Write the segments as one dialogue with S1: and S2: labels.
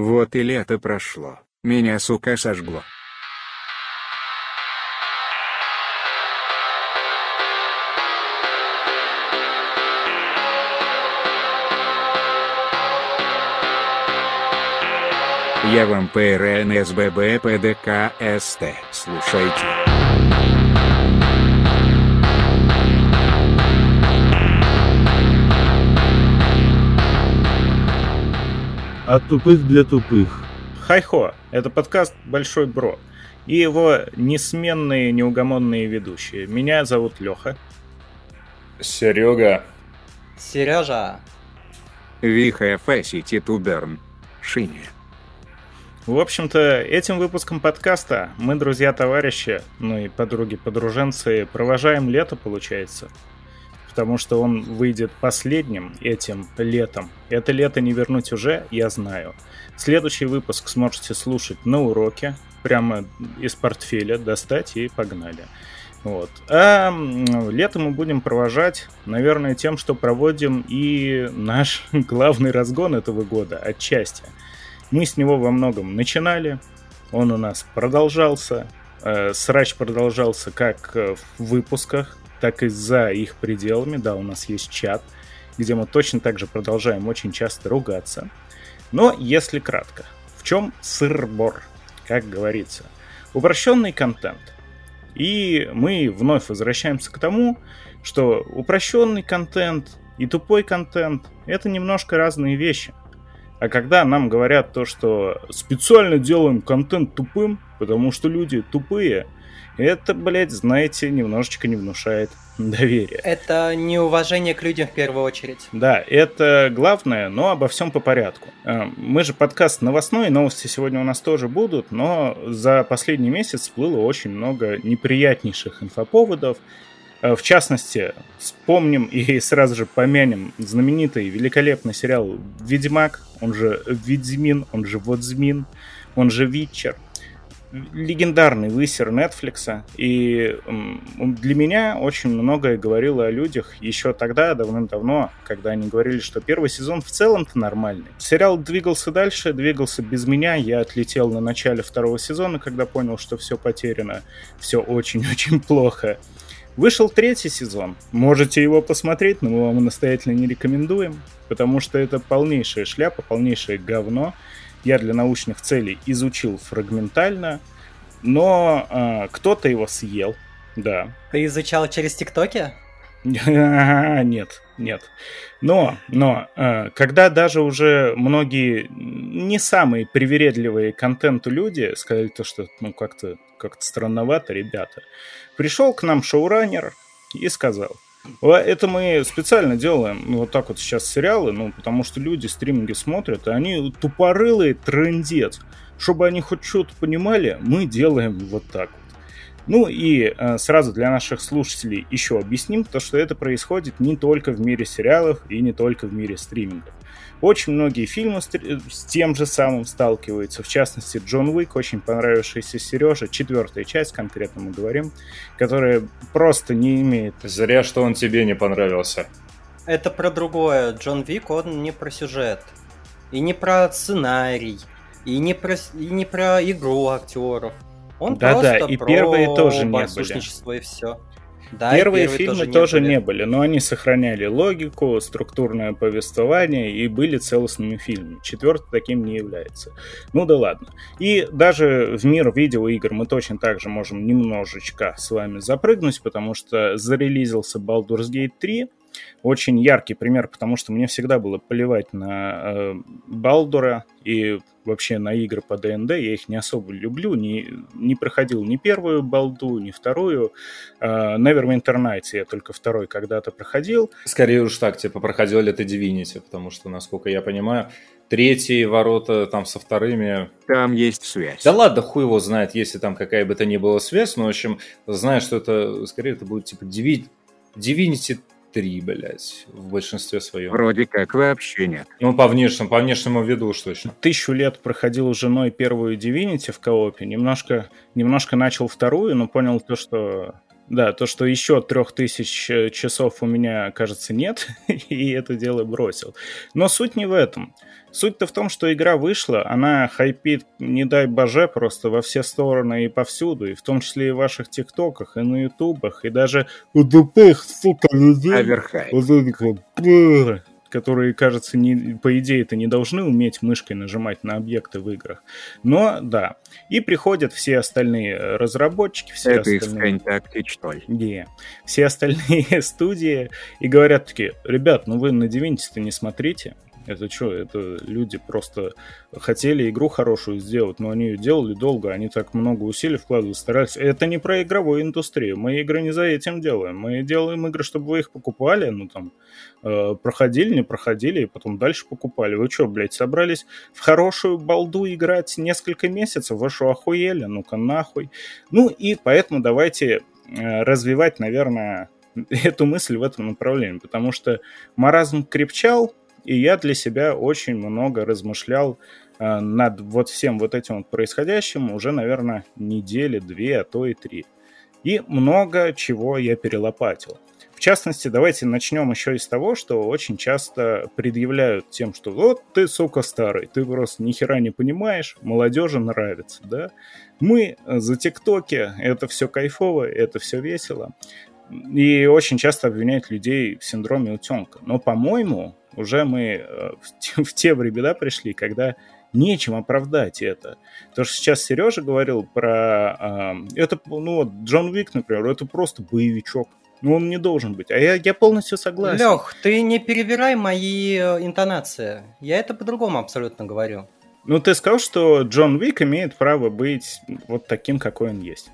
S1: Вот и лето прошло. Меня, сука, сожгло. Я вам ПРНСББ ПДК СТ. Слушайте.
S2: От тупых для тупых.
S3: Хайхо, это подкаст «Большой Бро» и его несменные, неугомонные ведущие. Меня зовут Леха.
S4: Серега.
S5: Сережа.
S1: Виха Фэси Титуберн. Шиня.
S3: В общем-то, этим выпуском подкаста мы, друзья-товарищи, ну и подруги-подруженцы, провожаем лето, получается. Потому что он выйдет последним этим летом. Это лето не вернуть уже, я знаю. Следующий выпуск сможете слушать на уроке, прямо из портфеля достать и погнали. Вот. А лето мы будем провожать, наверное, тем, что проводим и наш главный разгон этого года, отчасти – мы с него во многом начинали, он у нас продолжался, э, срач продолжался как в выпусках, так и за их пределами. Да, у нас есть чат, где мы точно так же продолжаем очень часто ругаться. Но если кратко, в чем сыр-бор, как говорится? Упрощенный контент. И мы вновь возвращаемся к тому, что упрощенный контент и тупой контент — это немножко разные вещи. А когда нам говорят то, что специально делаем контент тупым, потому что люди тупые, это, блядь, знаете, немножечко не внушает доверия.
S5: Это неуважение к людям в первую очередь.
S3: Да, это главное, но обо всем по порядку. Э, мы же подкаст новостной, новости сегодня у нас тоже будут, но за последний месяц всплыло очень много неприятнейших инфоповодов, Э, в частности, вспомним и сразу же помянем знаменитый великолепный сериал «Ведьмак», он же «Ведьмин», он же «Водзмин», он же «Витчер». Легендарный высер Нетфликса. И для меня очень многое говорило о людях еще тогда, давным-давно, когда они говорили, что первый сезон в целом-то нормальный. Сериал двигался дальше, двигался без меня. Я отлетел на начале второго сезона, когда понял, что все потеряно, все очень-очень плохо. Вышел третий сезон. Можете его посмотреть, но мы вам настоятельно не рекомендуем, потому что это полнейшая шляпа, полнейшее говно. Я для научных целей изучил фрагментально, но э, кто-то его съел, да.
S5: Ты изучал через ТикТоки?
S3: Нет, нет. Но, но, э, когда даже уже многие не самые привередливые контенту люди сказали то, что ну как-то как странновато, ребята, Пришел к нам шоураннер и сказал, это мы специально делаем ну, вот так вот сейчас сериалы, ну, потому что люди стриминги смотрят, и они тупорылые трендец. Чтобы они хоть что-то понимали, мы делаем вот так. Ну и э, сразу для наших слушателей еще объясним, то, что это происходит не только в мире сериалов и не только в мире стримингов. Очень многие фильмы с, с тем же самым сталкиваются. В частности, Джон Уик, очень понравившийся Сереже, четвертая часть, конкретно мы говорим, которая просто не имеет...
S4: Зря, что он тебе не понравился.
S5: Это про другое. Джон Вик, он не про сюжет. И не про сценарий. И не про, и не про игру актеров. Он да, просто да, и про первые тоже не были. и все.
S3: Да, первые, первые фильмы тоже, тоже не, были. не были, но они сохраняли логику, структурное повествование и были целостными фильмами. Четвертый таким не является. Ну да ладно. И даже в мир видеоигр мы точно так же можем немножечко с вами запрыгнуть, потому что зарелизился Baldur's Gate 3, очень яркий пример, потому что мне всегда было плевать на э, Балдура и вообще на игры по ДНД. Я их не особо люблю, не, не проходил ни первую Балду, ни вторую. Э, Neverwinter Nights я только второй когда-то проходил.
S4: Скорее уж так, типа проходил ли ты Divinity, потому что, насколько я понимаю, третьи ворота там со вторыми...
S1: Там есть связь.
S4: Да ладно, хуй его знает, если там какая бы то ни была связь, но, в общем, знаю, что это, скорее, это будет типа Divinity три, блядь, в большинстве своем.
S1: Вроде как вообще нет.
S4: Ну, по внешнему, по внешнему виду уж точно.
S3: Тысячу лет проходил с женой первую Divinity в коопе, немножко, немножко начал вторую, но понял то, что Да, то, что еще трех тысяч э, часов у меня, кажется, нет, и это дело бросил. Но суть не в этом. Суть-то в том, что игра вышла, она хайпит, не дай боже, просто во все стороны и повсюду, и в том числе и в ваших тиктоках, и на ютубах, и даже у тупых, сука, людей. Которые, кажется, не, по идее это не должны уметь мышкой нажимать на объекты в играх. Но да. И приходят все остальные разработчики, все
S1: это
S3: остальные...
S1: Tactic, что ли?
S3: Не. Все остальные студии и говорят такие, ребят, ну вы на Divinity-то не смотрите, это что, это люди просто хотели игру хорошую сделать, но они ее делали долго, они так много усилий вкладывали, старались. Это не про игровую индустрию. Мы игры не за этим делаем. Мы делаем игры, чтобы вы их покупали, ну там, э, проходили, не проходили, и потом дальше покупали. Вы что, блядь, собрались в хорошую балду играть несколько месяцев? Вы что, охуели? Ну-ка нахуй. Ну и поэтому давайте э, развивать, наверное, эту мысль в этом направлении, потому что маразм крепчал, и я для себя очень много размышлял э, над вот всем вот этим вот происходящим уже, наверное, недели, две, а то и три. И много чего я перелопатил. В частности, давайте начнем еще из того, что очень часто предъявляют тем, что вот ты, сука, старый, ты просто ни хера не понимаешь, молодежи нравится, да? Мы за ТикТоки, это все кайфово, это все весело. И очень часто обвиняют людей в синдроме утенка. Но, по-моему, уже мы э, в те времена пришли, когда нечем оправдать это. То, что сейчас Сережа говорил про... Э, это, ну вот, Джон Вик, например, это просто боевичок. Ну, он не должен быть. А я, я полностью согласен.
S5: Лех, ты не перевирай мои э, интонации. Я это по-другому абсолютно говорю.
S3: Ну, ты сказал, что Джон Вик имеет право быть вот таким, какой он есть.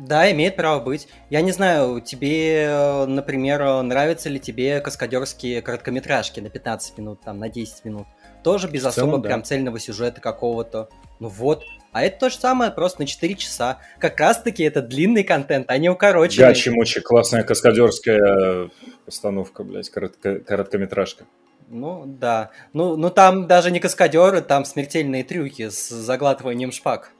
S5: Да, имеет право быть. Я не знаю, тебе, например, нравятся ли тебе каскадерские короткометражки на 15 минут, там, на 10 минут? Тоже без целом, особо да. прям цельного сюжета какого-то. Ну вот. А это то же самое, просто на 4 часа. Как раз-таки это длинный контент, а не укороченный.
S4: Гачи-мучи, классная каскадерская постановка, блядь, коротко- короткометражка.
S5: Ну, да. Ну, ну, там даже не каскадеры, там смертельные трюки с заглатыванием шпаг.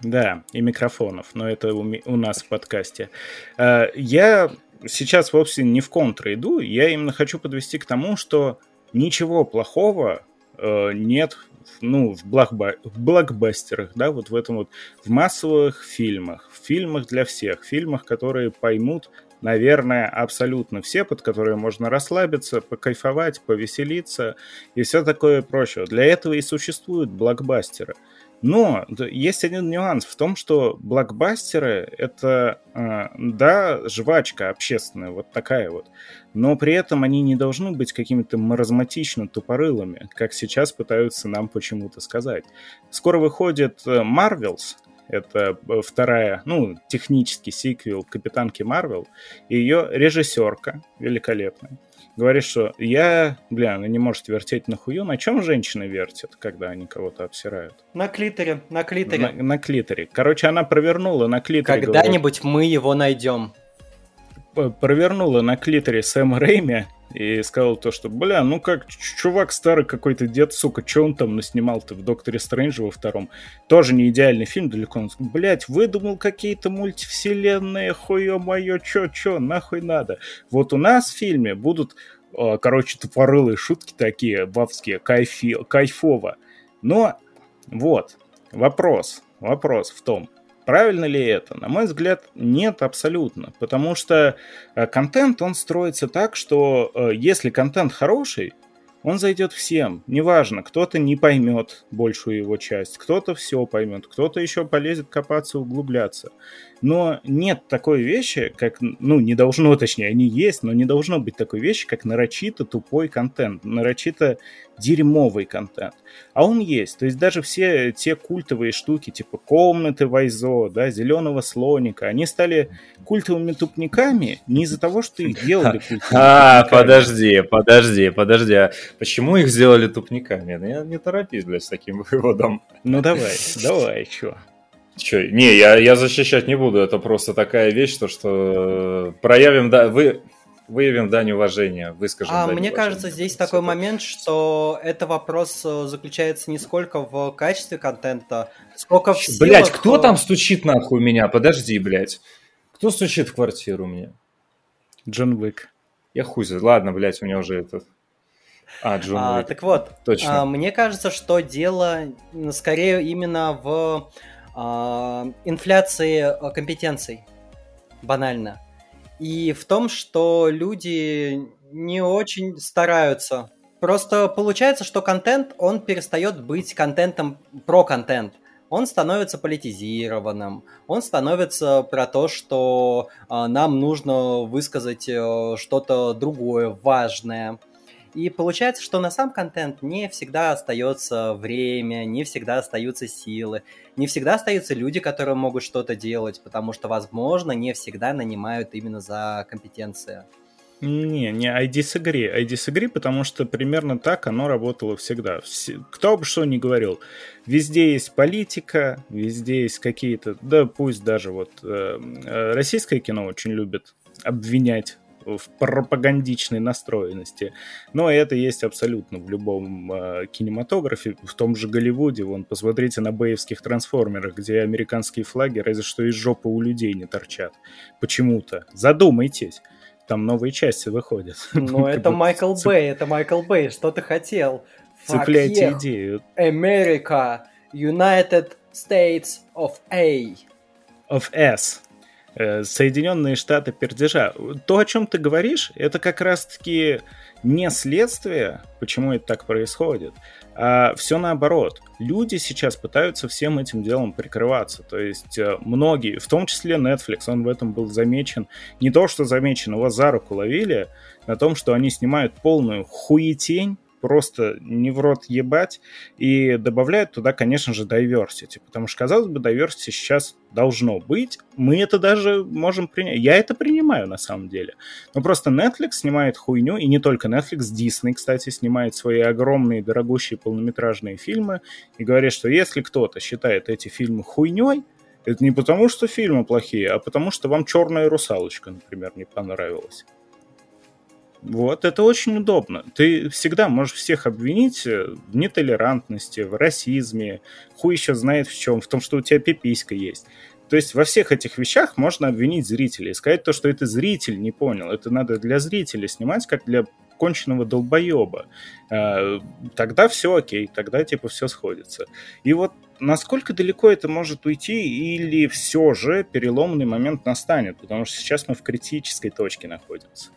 S3: Да, и микрофонов, но это у, у нас в подкасте. Э, я сейчас вовсе не в контр иду, я именно хочу подвести к тому, что ничего плохого э, нет ну, в, блокба в блокбастерах, да, вот в этом вот, в массовых фильмах, в фильмах для всех, фильмах, которые поймут, наверное, абсолютно все, под которые можно расслабиться, покайфовать, повеселиться и все такое прочее. Для этого и существуют блокбастеры – но есть один нюанс в том, что блокбастеры это, э, да, жвачка общественная, вот такая вот. Но при этом они не должны быть какими-то маразматично тупорылыми, как сейчас пытаются нам почему-то сказать. Скоро выходит Marvels, это э, вторая, ну, технический сиквел Капитанки Марвел, и ее режиссерка великолепная говорит, что я, бля, она не может вертеть на хую. На чем женщины вертят, когда они кого-то обсирают?
S5: На клиторе, на клиторе.
S3: На, на клиторе. Короче, она провернула на клиторе.
S5: Когда-нибудь мы его найдем.
S3: Провернула на клиторе Сэма Рэйми и сказал то, что, бля, ну как чувак старый какой-то дед, сука, что он там наснимал-то в Докторе Стрэндже во втором? Тоже не идеальный фильм, далеко. Он, блядь, выдумал какие-то мультивселенные, хуё моё, чё, чё, нахуй надо. Вот у нас в фильме будут, а, короче, тупорылые шутки такие, бабские, кайфи, кайфово. Но, вот, вопрос, вопрос в том, Правильно ли это? На мой взгляд, нет абсолютно. Потому что э, контент, он строится так, что э, если контент хороший, он зайдет всем. Неважно, кто-то не поймет большую его часть, кто-то все поймет, кто-то еще полезет копаться, углубляться но нет такой вещи, как, ну, не должно, точнее, они есть, но не должно быть такой вещи, как нарочито тупой контент, нарочито дерьмовый контент. А он есть. То есть даже все те культовые штуки, типа комнаты Вайзо, да, зеленого слоника, они стали культовыми тупниками не из-за того, что их делали
S4: А, подожди, подожди, подожди. А почему их сделали тупниками? Ну, не торопись, блядь, с таким выводом.
S3: Ну давай, давай, чё?
S4: Че, не, я, я защищать не буду, это просто такая вещь, то, что э, проявим, да, вы, выявим дань уважения, выскажем.
S5: А мне уважения. кажется, здесь Все такой так. момент, что это вопрос э, заключается не сколько в качестве контента, сколько в
S4: Блять, кто э, там стучит нахуй меня? Подожди, блядь. Кто стучит в квартиру мне?
S3: Джон Уик.
S4: Я хуй. Ладно, блядь, у меня уже этот...
S5: А, Джон а, Уик. Так вот, Точно. А, мне кажется, что дело скорее именно в инфляции а, компетенций. Банально. И в том, что люди не очень стараются. Просто получается, что контент, он перестает быть контентом про контент он становится политизированным, он становится про то, что э, нам нужно высказать э, что-то другое, важное. И получается, что на сам контент не всегда остается время, не всегда остаются силы, не всегда остаются люди, которые могут что-то делать, потому что, возможно, не всегда нанимают именно за компетенции.
S3: Не, не, I disagree. I disagree, потому что примерно так оно работало всегда. Кто бы что ни говорил, везде есть политика, везде есть какие-то, да пусть даже вот э, э российское кино очень любит обвинять в пропагандичной настроенности. Но это есть абсолютно в любом э, кинематографе, в том же Голливуде. Вон, посмотрите на бэевских трансформерах, где американские флаги разве что из жопы у людей не торчат. Почему-то. Задумайтесь там новые части выходят.
S5: Ну, это Майкл Бэй, это Майкл Бэй, что ты хотел?
S3: Цепляйте идею.
S5: America, United States of A.
S3: Of S. Э, Соединенные Штаты пердежа. То, о чем ты говоришь, это как раз-таки не следствие, почему это так происходит, а все наоборот. Люди сейчас пытаются всем этим делом прикрываться. То есть э, многие, в том числе Netflix, он в этом был замечен. Не то, что замечен, его за руку ловили на том, что они снимают полную хуетень, просто не в рот ебать, и добавляют туда, конечно же, diversity, потому что, казалось бы, diversity сейчас должно быть, мы это даже можем принять, я это принимаю на самом деле, но просто Netflix снимает хуйню, и не только Netflix, Disney, кстати, снимает свои огромные дорогущие полнометражные фильмы, и говорит, что если кто-то считает эти фильмы хуйней, это не потому, что фильмы плохие, а потому, что вам «Черная русалочка», например, не понравилась. Вот, это очень удобно. Ты всегда можешь всех обвинить в нетолерантности, в расизме, хуй еще знает в чем, в том, что у тебя пиписька есть. То есть во всех этих вещах можно обвинить зрителей, сказать то, что это зритель не понял. Это надо для зрителя снимать, как для конченного долбоеба. А, тогда все окей, тогда типа все сходится. И вот насколько далеко это может уйти, или все же переломный момент настанет, потому что сейчас мы в критической точке находимся.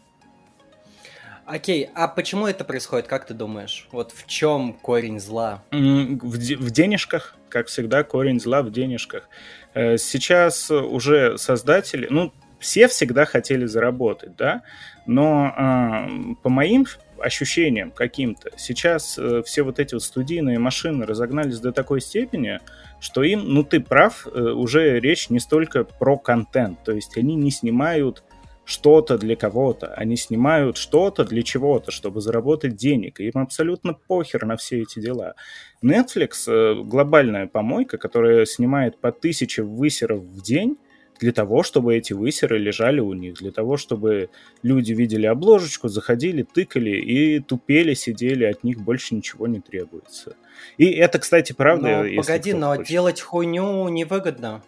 S5: Окей, а почему это происходит, как ты думаешь? Вот в чем корень зла?
S3: В, де- в денежках, как всегда, корень зла в денежках. Э, сейчас уже создатели, ну, все всегда хотели заработать, да, но э, по моим ощущениям каким-то, сейчас э, все вот эти вот студийные машины разогнались до такой степени, что им, ну ты прав, э, уже речь не столько про контент, то есть они не снимают что-то для кого-то. Они снимают что-то для чего-то, чтобы заработать денег. И им абсолютно похер на все эти дела. Netflix э, — глобальная помойка, которая снимает по тысяче высеров в день, для того, чтобы эти высеры лежали у них, для того, чтобы люди видели обложечку, заходили, тыкали и тупели, сидели, от них больше ничего не требуется. И это, кстати, правда.
S5: Но, погоди, но хочет. делать хуйню невыгодно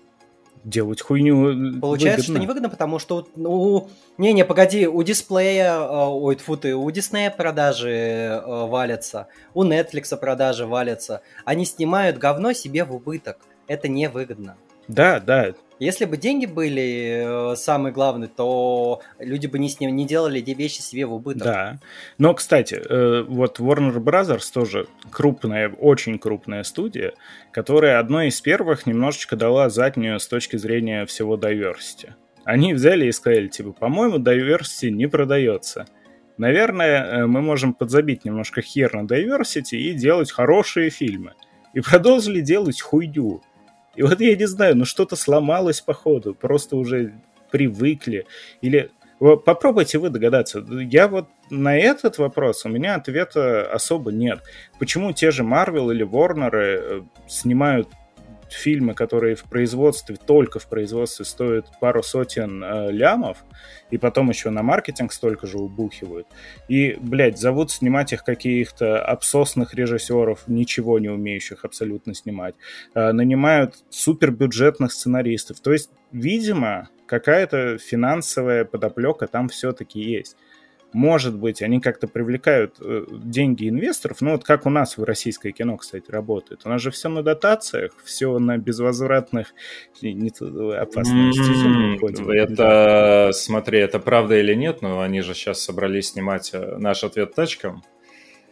S3: делать хуйню
S5: э, Получается, выгодно. что невыгодно, потому что у... Не-не, погоди, у дисплея, э, ой, тьфу ты, у Диснея продажи э, валятся, у Netflix продажи валятся. Они снимают говно себе в убыток. Это невыгодно.
S3: Да, да.
S5: Если бы деньги были э, самые главные, то люди бы не, с ним, не делали вещи себе в убыток.
S3: Да. Но, кстати, э, вот Warner Brothers тоже крупная, очень крупная студия, которая одной из первых немножечко дала заднюю с точки зрения всего diversity. Они взяли и сказали, типа, по-моему, diversity не продается. Наверное, э, мы можем подзабить немножко хер на diversity и делать хорошие фильмы. И продолжили делать хуйню. И вот я не знаю, ну что-то сломалось походу, просто уже привыкли. Или попробуйте вы догадаться. Я вот на этот вопрос у меня ответа особо нет. Почему те же Marvel или Warner э, снимают фильмы, которые в производстве, только в производстве стоят пару сотен э, лямов, и потом еще на маркетинг столько же убухивают. И, блядь, зовут снимать их каких-то обсосных режиссеров, ничего не умеющих абсолютно снимать. Э, нанимают супербюджетных сценаристов. То есть, видимо, какая-то финансовая подоплека там все-таки есть может быть, они как-то привлекают э, деньги инвесторов, ну вот как у нас в российское кино, кстати, работает. У нас же все на дотациях, все на безвозвратных не, опасностях.
S4: Mm-hmm. Это, смотри, это правда или нет, но они же сейчас собрались снимать э, наш ответ тачкам.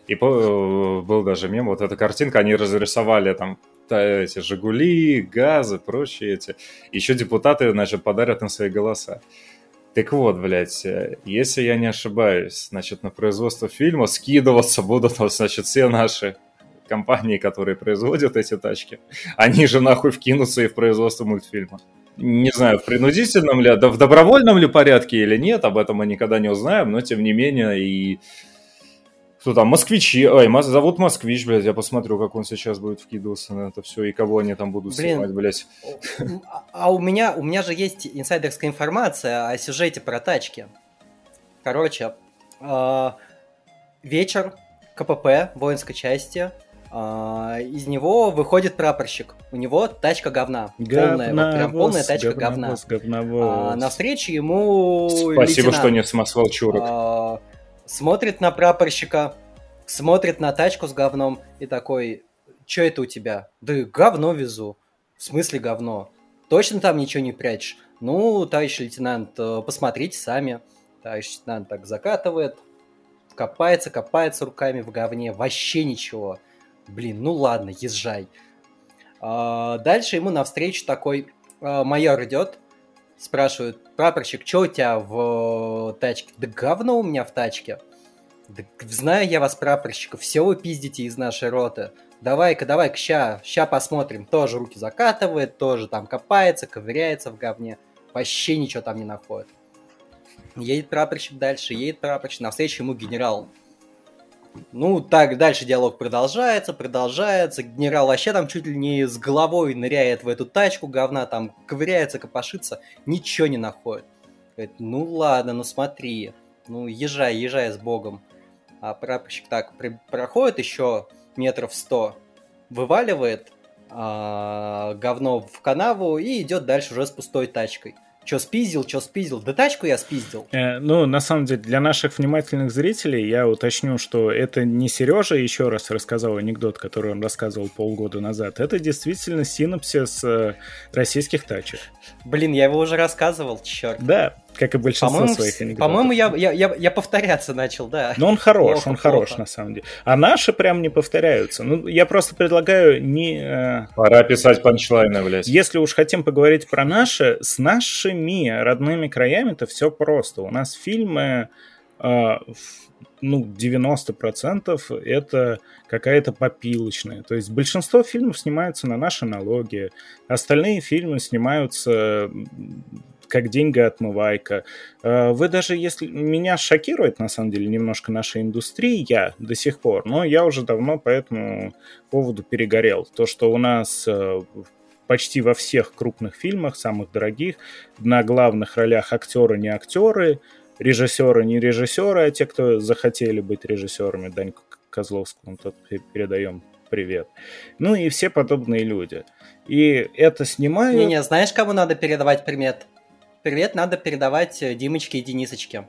S4: И был даже мем, вот эта картинка, они разрисовали там эти «Жигули», «Газы», прочие эти. Еще депутаты, значит, подарят им свои голоса. Так вот, блядь, э, если я не ошибаюсь, значит, на производство фильма скидываться будут, значит, все наши компании, которые производят эти тачки. Они же нахуй вкинутся и в производство мультфильма. Не знаю, в принудительном ли, да в добровольном ли порядке или нет, об этом мы никогда не узнаем, но тем не менее и кто там, москвичи, ой, зовут москвич, блядь, я посмотрю, как он сейчас будет вкидываться на это все, и кого они там будут Блин, снимать, блядь.
S5: А у меня, у меня же есть инсайдерская информация о сюжете про тачки. Короче, э, вечер, КПП, воинской части, э, из него выходит прапорщик. У него тачка говна. Говновоз, полная, вот прям полная тачка говна. Говновоз. А, навстречу ему
S4: Спасибо, лейтенант. что не смасвал чурок.
S5: А, смотрит на прапорщика, смотрит на тачку с говном и такой, что это у тебя? Да говно везу. В смысле говно? Точно там ничего не прячешь? Ну, товарищ лейтенант, э, посмотрите сами. Товарищ лейтенант так закатывает, копается, копается руками в говне, вообще ничего. Блин, ну ладно, езжай. А, дальше ему навстречу такой а, майор идет, спрашивают, прапорщик, что у тебя в тачке? Да говно у меня в тачке. Да знаю я вас, прапорщика, все вы пиздите из нашей роты. Давай-ка, давай-ка, ща, ща посмотрим. Тоже руки закатывает, тоже там копается, ковыряется в говне. Вообще ничего там не находит. Едет прапорщик дальше, едет прапорщик, навстречу ему генерал. Ну, так, дальше диалог продолжается, продолжается. Генерал вообще там чуть ли не с головой ныряет в эту тачку говна, там ковыряется, копошится, ничего не находит. Говорит, ну ладно, ну смотри, ну езжай, езжай с Богом. А прапорщик так при- проходит еще метров сто, вываливает а, говно в канаву и идет дальше уже с пустой тачкой. Че спиздил, че спиздил? Да тачку я спиздил.
S3: Э, ну, на самом деле, для наших внимательных зрителей я уточню, что это не Сережа еще раз рассказал анекдот, который он рассказывал полгода назад. Это действительно синопсис э, российских тачек.
S5: Блин, я его уже рассказывал, черт.
S3: Да, как и большинство по своих анекдотов.
S5: По-моему, я, я, я, я повторяться начал, да.
S3: Но он хорош, плохо, он плохо. хорош на самом деле. А наши прям не повторяются. Ну, я просто предлагаю не... Э...
S4: Пора писать панчлайны, блядь.
S3: Если уж хотим поговорить про наши, с нашими родными краями-то все просто. У нас фильмы... Э, ну, 90% это какая-то попилочная. То есть большинство фильмов снимаются на наши налоги, остальные фильмы снимаются как деньги-отмывайка. Э, вы даже, если... Меня шокирует, на самом деле, немножко наша индустрия до сих пор, но я уже давно по этому поводу перегорел. То, что у нас э, почти во всех крупных фильмах, самых дорогих, на главных ролях актеры, не актеры, режиссеры, не режиссеры, а те, кто захотели быть режиссерами, Даньку Козловскому, тот передаем привет. Ну и все подобные люди. И это снимают...
S5: Не-не, знаешь, кому надо передавать привет? Привет надо передавать э, Димочке и Денисочке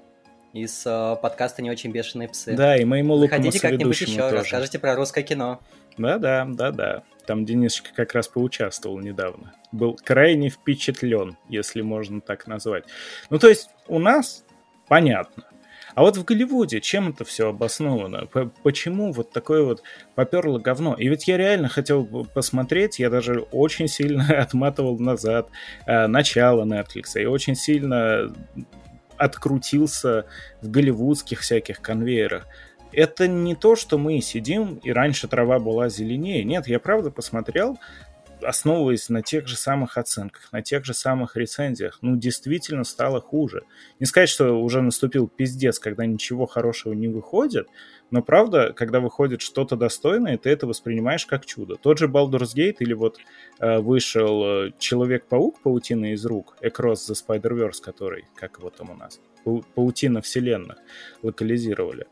S5: из э, подкаста «Не очень бешеные псы».
S3: Да, и моему лукому
S5: Заходите как-нибудь еще, тоже. расскажите про русское кино.
S3: Да-да, да-да. Там Денисочка как раз поучаствовал недавно. Был крайне впечатлен, если можно так назвать. Ну, то есть у нас понятно. А вот в Голливуде чем это все обосновано? Почему вот такое вот поперло говно? И ведь я реально хотел посмотреть, я даже очень сильно отматывал назад э, начало Netflix, и очень сильно открутился в голливудских всяких конвейерах. Это не то, что мы сидим, и раньше трава была зеленее. Нет, я правда посмотрел, основываясь на тех же самых оценках, на тех же самых рецензиях, ну, действительно стало хуже. Не сказать, что уже наступил пиздец, когда ничего хорошего не выходит, но правда, когда выходит что-то достойное, ты это воспринимаешь как чудо. Тот же Baldur's Gate или вот э, вышел э, Человек-паук, Паутина из рук, Across the Spider-Verse, который, как его там у нас, Паутина вселенных, локализировали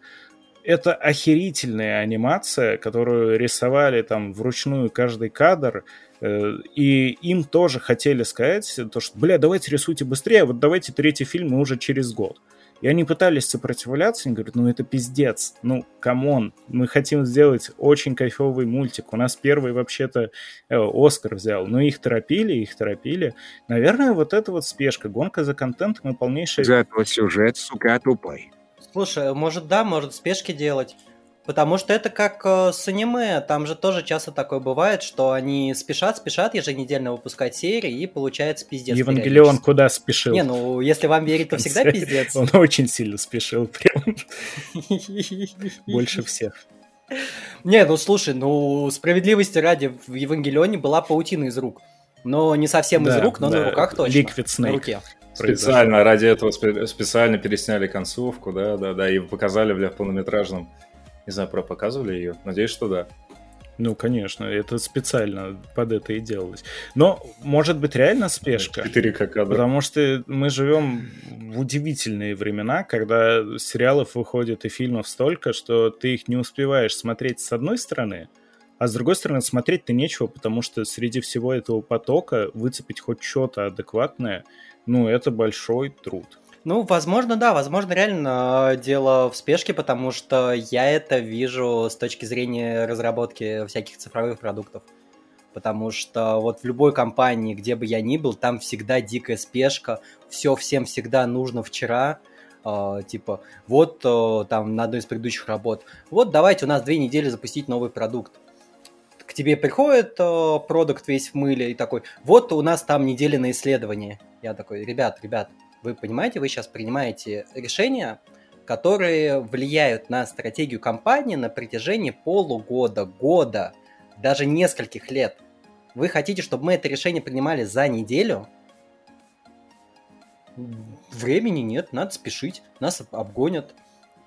S3: это охерительная анимация, которую рисовали там вручную каждый кадр, и им тоже хотели сказать, то, что, бля, давайте рисуйте быстрее, вот давайте третий фильм уже через год. И они пытались сопротивляться, они говорят, ну это пиздец, ну come on, мы хотим сделать очень кайфовый мультик. У нас первый вообще-то э, Оскар взял, но их торопили, их торопили. Наверное, вот эта вот спешка, гонка за контентом и полнейшая...
S1: Зато сюжет, сука, тупой.
S5: Слушай, может да, может спешки делать. Потому что это как э, с аниме, там же тоже часто такое бывает, что они спешат, спешат еженедельно выпускать серии, и получается пиздец.
S3: Евангелион куда спешил?
S5: Не, ну, если вам верить, то всегда пиздец.
S3: Он очень сильно спешил, прям. Больше всех.
S5: Не, ну слушай, ну справедливости ради в Евангелионе была паутина из рук. Но не совсем из рук, но на руках точно.
S3: Liquid Snake. На руке.
S4: Специально ради этого специально пересняли концовку, да, да, да, и показали, в полнометражном не знаю, про показывали ее? Надеюсь, что да.
S3: Ну, конечно, это специально под это и делалось. Но, может быть, реально спешка.
S4: 4 кадра.
S3: Потому что мы живем в удивительные времена, когда сериалов выходит и фильмов столько, что ты их не успеваешь смотреть с одной стороны, а с другой стороны смотреть-то нечего, потому что среди всего этого потока выцепить хоть что-то адекватное, ну, это большой труд.
S5: Ну, возможно, да, возможно, реально дело в спешке, потому что я это вижу с точки зрения разработки всяких цифровых продуктов. Потому что вот в любой компании, где бы я ни был, там всегда дикая спешка, все всем всегда нужно вчера, Uh, типа, вот uh, там на одной из предыдущих работ, вот давайте у нас две недели запустить новый продукт. К тебе приходит продукт весь в мыле и такой, вот у нас там неделя на исследование. Я такой, ребят, ребят, вы понимаете, вы сейчас принимаете решения, которые влияют на стратегию компании на протяжении полугода, года, даже нескольких лет. Вы хотите, чтобы мы это решение принимали за неделю? Времени нет, надо спешить, нас обгонят.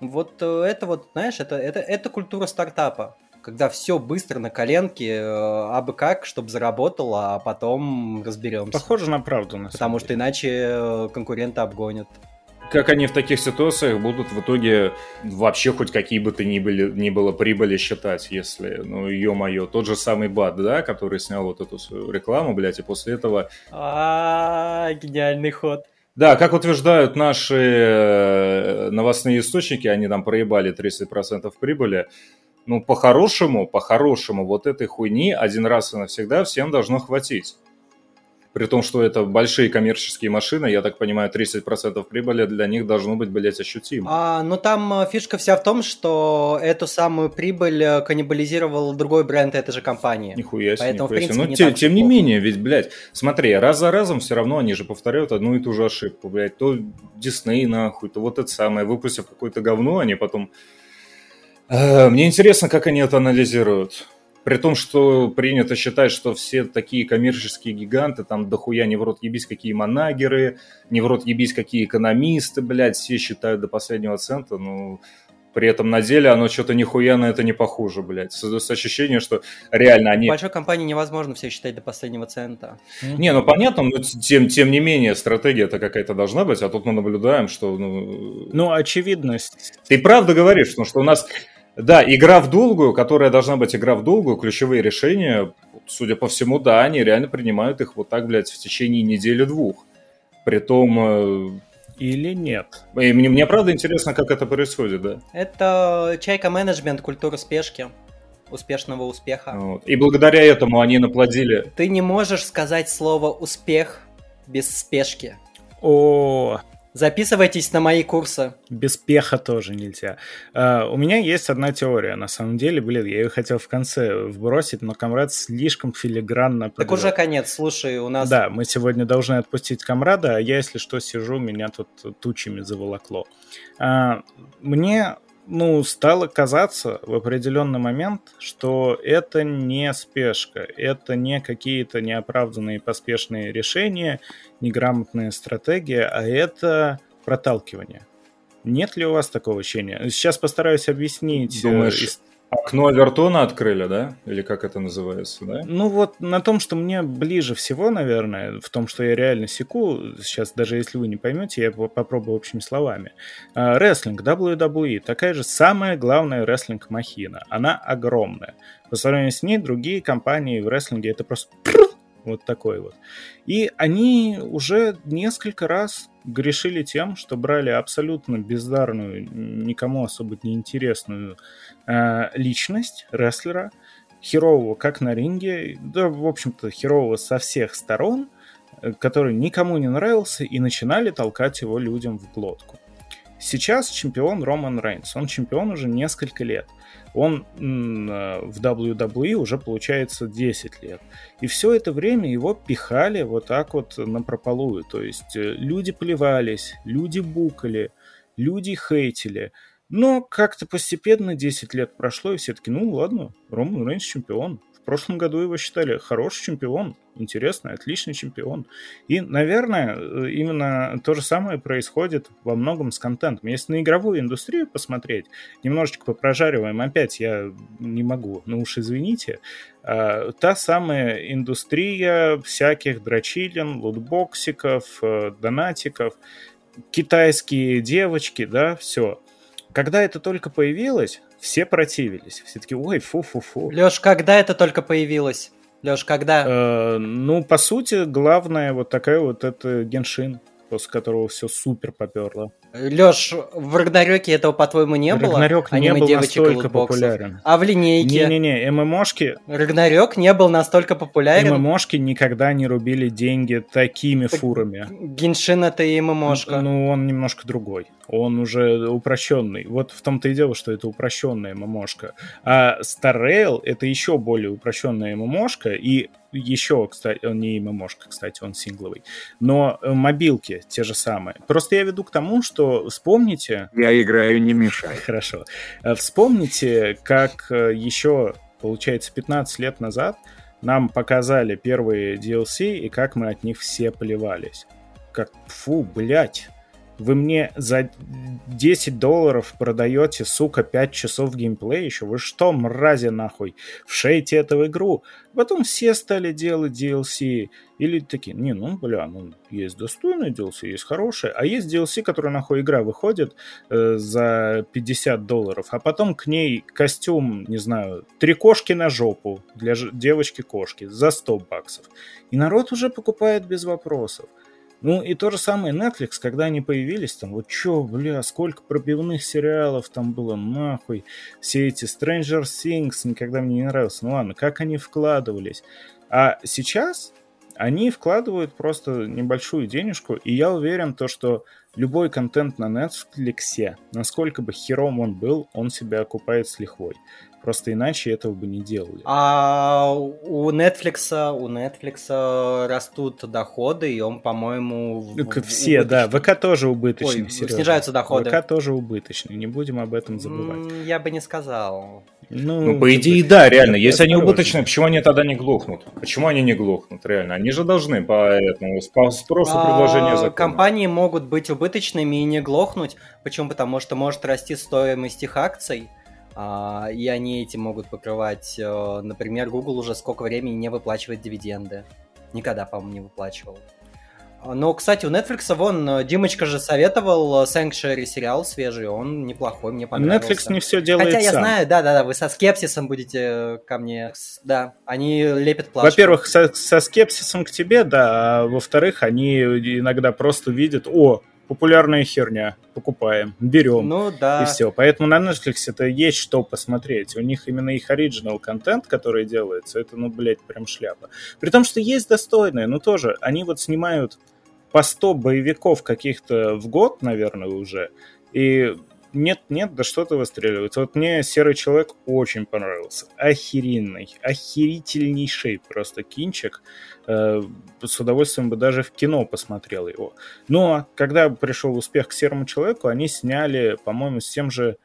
S5: Вот э, это вот, знаешь, это, это, это культура стартапа когда все быстро на коленке, э, абы как, чтобы заработало, а потом разберемся.
S3: Похоже на правду, на
S5: Потому что иначе э, конкуренты обгонят.
S4: Как они в таких ситуациях будут в итоге вообще хоть какие бы то ни, были, ни было прибыли считать, если, ну, ё-моё, тот же самый Бат, да, который снял вот эту свою рекламу, блядь, и после этого...
S5: А, гениальный ход.
S4: Да, как утверждают наши э, новостные источники, они там проебали 30% прибыли, ну, по-хорошему, по-хорошему, вот этой хуйни один раз и навсегда всем должно хватить. При том, что это большие коммерческие машины, я так понимаю, 30% прибыли для них должно быть, блядь, ощутимо.
S5: А, ну там э, фишка вся в том, что эту самую прибыль э, каннибализировал другой бренд этой же компании.
S4: Нихуя себе, Поэтому, нихуя себе. Но не те, тем не менее, ведь, блядь, смотри, раз за разом все равно они же повторяют одну и ту же ошибку, блядь. То Дисней нахуй, то вот это самое, выпустив какое-то говно, они потом мне интересно, как они это анализируют. При том, что принято считать, что все такие коммерческие гиганты, там дохуя не в рот ебись какие манагеры, не в рот ебись какие экономисты, блядь, все считают до последнего цента, ну, при этом на деле оно что-то нихуя на это не похоже, блядь. Создается ощущение, что реально они...
S5: В большой компании невозможно все считать до последнего цента.
S4: Не, ну понятно, но тем, тем не менее стратегия-то какая-то должна быть, а тут мы наблюдаем, что... Ну,
S3: ну очевидность.
S4: Ты правда говоришь, ну, что у нас да, игра в долгую, которая должна быть игра в долгую, ключевые решения, судя по всему, да, они реально принимают их вот так, блядь, в течение недели-двух. Притом...
S3: Э, Или нет?
S4: И мне, мне правда интересно, как это происходит, да.
S5: Это чайка-менеджмент, культура спешки успешного успеха. Вот.
S4: И благодаря этому они наплодили...
S5: Ты не можешь сказать слово «успех» без спешки.
S3: О,
S5: Записывайтесь на мои курсы.
S3: Без пеха тоже нельзя. Uh, у меня есть одна теория, на самом деле, блин, я ее хотел в конце вбросить, но Камрад слишком филигранно...
S5: Так уже конец, слушай, у нас...
S3: Да, мы сегодня должны отпустить Камрада, а я, если что, сижу, меня тут тучами заволокло. Uh, мне ну, стало казаться в определенный момент, что это не спешка, это не какие-то неоправданные поспешные решения, неграмотная стратегия, а это проталкивание. Нет ли у вас такого ощущения? Сейчас постараюсь объяснить.
S4: Э, Думаешь, Окно Авертона открыли, да? Или как это называется, да?
S3: Ну вот на том, что мне ближе всего, наверное, в том, что я реально секу, сейчас даже если вы не поймете, я попробую общими словами. А, рестлинг, WWE, такая же самая главная рестлинг-махина. Она огромная. По сравнению с ней, другие компании в рестлинге это просто вот такой вот. И они уже несколько раз грешили тем, что брали абсолютно бездарную, никому особо не интересную э, личность рестлера, херового как на ринге, да, в общем-то, херового со всех сторон, э, который никому не нравился, и начинали толкать его людям в глотку. Сейчас чемпион Роман Рейнс. Он чемпион уже несколько лет. Он э, в WWE уже получается 10 лет. И все это время его пихали вот так вот на прополую. То есть э, люди плевались, люди букали, люди хейтили. Но как-то постепенно 10 лет прошло, и все таки ну ладно, Роман Рейнс чемпион. В прошлом году его считали хороший чемпион, интересный, отличный чемпион. И, наверное, э, именно то же самое происходит во многом с контентом. Если на игровую индустрию посмотреть, немножечко попрожариваем, опять я не могу, ну уж извините, а, та самая индустрия всяких дрочилин, лутбоксиков, э, донатиков, китайские девочки, да, все. Когда это только появилось, все противились. Все таки ой, фу-фу-фу.
S5: Леш, когда это только появилось? Леш, когда?
S3: Э, ну, по сути, главное вот такая вот это Геншин, после которого все супер поперло.
S5: Леш, в Рагнарёке этого, по-твоему, не было?
S3: Рагнарёк не был настолько популярен.
S5: А в линейке?
S3: Не-не-не, ММОшки...
S5: Рагнарёк не был настолько популярен?
S3: ММОшки никогда не рубили деньги такими так фурами.
S5: Геншин это и ММОшка.
S3: Ну, он немножко другой. Он уже упрощенный. Вот в том-то и дело, что это упрощенная ММОшка. А Star Rail это еще более упрощенная ММОшка, и еще, кстати, он не ММОшка, кстати, он сингловый. Но э, мобилки те же самые. Просто я веду к тому, что вспомните...
S1: Я играю, не мешай.
S3: Хорошо. Э, вспомните, как э, еще, получается, 15 лет назад нам показали первые DLC и как мы от них все поливались. Как, фу, блядь, вы мне за 10 долларов продаете, сука, 5 часов геймплея еще? Вы что, мрази нахуй, в шейте эту игру? Потом все стали делать DLC. Или такие, не, ну, бля, ну, есть достойные DLC, есть хорошие, а есть DLC, которые, нахуй, игра выходит э, за 50 долларов, а потом к ней костюм, не знаю, три кошки на жопу для девочки-кошки за 100 баксов. И народ уже покупает без вопросов. Ну и то же самое Netflix, когда они появились, там, вот чё, бля, сколько пробивных сериалов там было, нахуй, все эти Stranger Things никогда мне не нравилось. Ну ладно, как они вкладывались. А сейчас они вкладывают просто небольшую денежку, и я уверен, то, что любой контент на Netflix, насколько бы хером он был, он себя окупает с лихвой. Просто иначе этого бы не делали.
S5: А у Netflix, у Netflix растут доходы, и он, по-моему...
S3: Ну, все, убыточный. да. ВК тоже убыточный, Ой,
S5: Сережа. снижаются доходы.
S3: ВК тоже убыточный, не будем об этом забывать.
S5: Я бы не сказал.
S4: Ну, ну по идее, да, реально. Если они убыточные, почему они тогда не глохнут? Почему они не глохнут, реально? Они же должны по этому по спросу предложения закона.
S5: Компании могут быть убыточными и не глохнуть. Почему? Потому что может расти стоимость их акций, а, и они этим могут покрывать. Э, например, Google уже сколько времени не выплачивает дивиденды. Никогда, по-моему, не выплачивал. Но, кстати, у Netflix, вон, э, Димочка же советовал э, Sanctuary сериал свежий, он неплохой, мне понравился.
S3: Netflix не все делает
S5: Хотя я
S3: сам.
S5: знаю, да-да-да, вы со скепсисом будете ко мне, да, они лепят плашку.
S3: Во-первых, со, со скепсисом к тебе, да, а во-вторых, они иногда просто видят, о, популярная херня, покупаем, берем.
S5: Ну да.
S3: И все. Поэтому на Netflix это есть что посмотреть. У них именно их оригинал контент, который делается, это, ну, блядь, прям шляпа. При том, что есть достойные, но тоже, они вот снимают по 100 боевиков каких-то в год, наверное, уже, и нет-нет, да что-то выстреливается. Вот мне «Серый человек» очень понравился. Охеренный, охерительнейший просто кинчик. Э, с удовольствием бы даже в кино посмотрел его. Но когда пришел успех к «Серому человеку», они сняли, по-моему, с тем же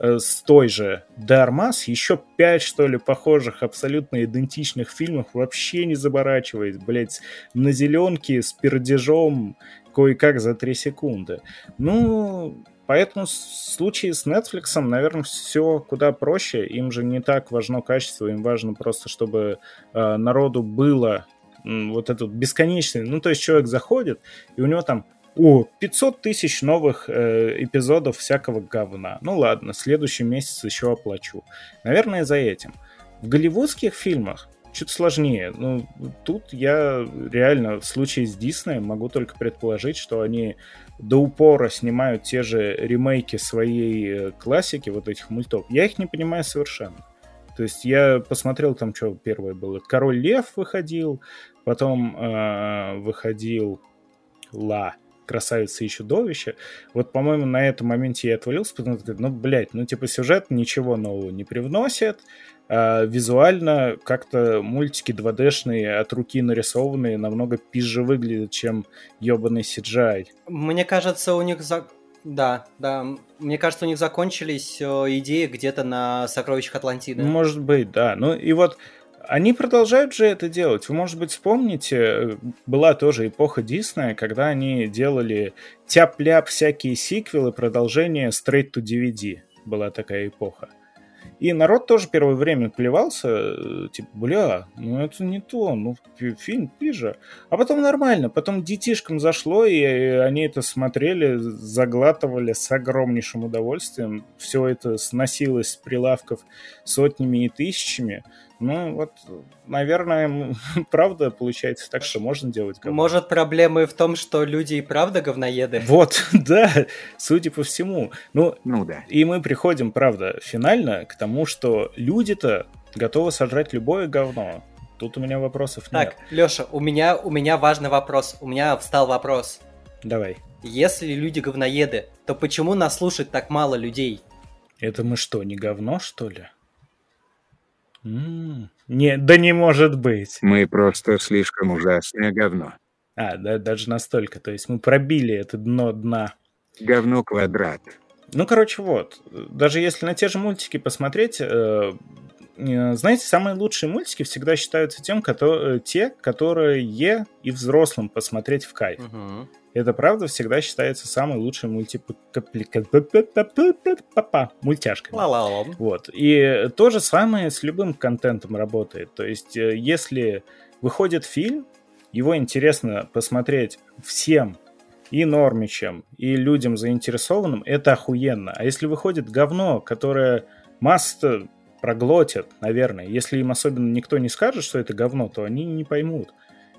S3: с той же Дармас еще пять, что ли, похожих, абсолютно идентичных фильмов, вообще не заборачиваясь, блядь, на зеленке с пердежом кое-как за три секунды. Ну, поэтому в случае с Netflix, наверное, все куда проще. Им же не так важно качество, им важно просто, чтобы э, народу было вот этот бесконечный, ну, то есть человек заходит, и у него там о, 500 тысяч новых э, эпизодов всякого говна. Ну ладно, следующий месяц еще оплачу. Наверное, за этим. В голливудских фильмах чуть сложнее. Ну, тут я реально в случае с Диснеем могу только предположить, что они до упора снимают те же ремейки своей э, классики, вот этих мультов. Я их не понимаю совершенно. То есть я посмотрел там, что первое было. Король Лев выходил, потом э, выходил Ла, красавица и чудовище. Вот, по-моему, на этом моменте я отвалился, потому что, ну, блядь, ну, типа, сюжет ничего нового не привносит, а визуально как-то мультики 2D-шные, от руки нарисованные, намного пизже выглядят, чем ебаный CGI.
S5: Мне кажется, у них за... Да, да. Мне кажется, у них закончились э, идеи где-то на сокровищах Атлантиды.
S3: Может быть, да. Ну и вот они продолжают же это делать. Вы, может быть, вспомните, э, была тоже эпоха Диснея, когда они делали тяп-ляп всякие сиквелы, продолжения straight to DVD. Была такая эпоха. И народ тоже первое время плевался, э, типа, бля, ну это не то, ну фильм пижа. А потом нормально, потом детишкам зашло, и они это смотрели, заглатывали с огромнейшим удовольствием. Все это сносилось с прилавков сотнями и тысячами. Ну, вот, наверное, правда получается так, что можно делать
S5: говно. Может, проблемы в том, что люди и правда говноеды?
S3: Вот, да, судя по всему. Ну,
S1: ну да.
S3: И мы приходим, правда, финально к тому, что люди-то готовы сожрать любое говно. Тут у меня вопросов
S5: нет. Так, Лёша, у меня, у меня важный вопрос. У меня встал вопрос.
S3: Давай.
S5: Если люди говноеды, то почему нас слушает так мало людей?
S3: Это мы что, не говно, что ли? Не, да не может быть.
S1: Мы просто слишком ужасное говно.
S3: А, да, даже настолько. То есть мы пробили это дно дна.
S1: Говно квадрат.
S3: Ну, короче, вот. Даже если на те же мультики посмотреть, э, э, знаете, самые лучшие мультики всегда считаются тем, которые, те, которые и взрослым посмотреть в кайф. Угу. Это правда всегда считается самой лучшей мультяшкой. Вот. И то же самое с любым контентом работает. То есть, э, если выходит фильм, его интересно посмотреть всем, и нормичам, и людям заинтересованным, это охуенно. А если выходит говно, которое масса проглотят, наверное, если им особенно никто не скажет, что это говно, то они не поймут.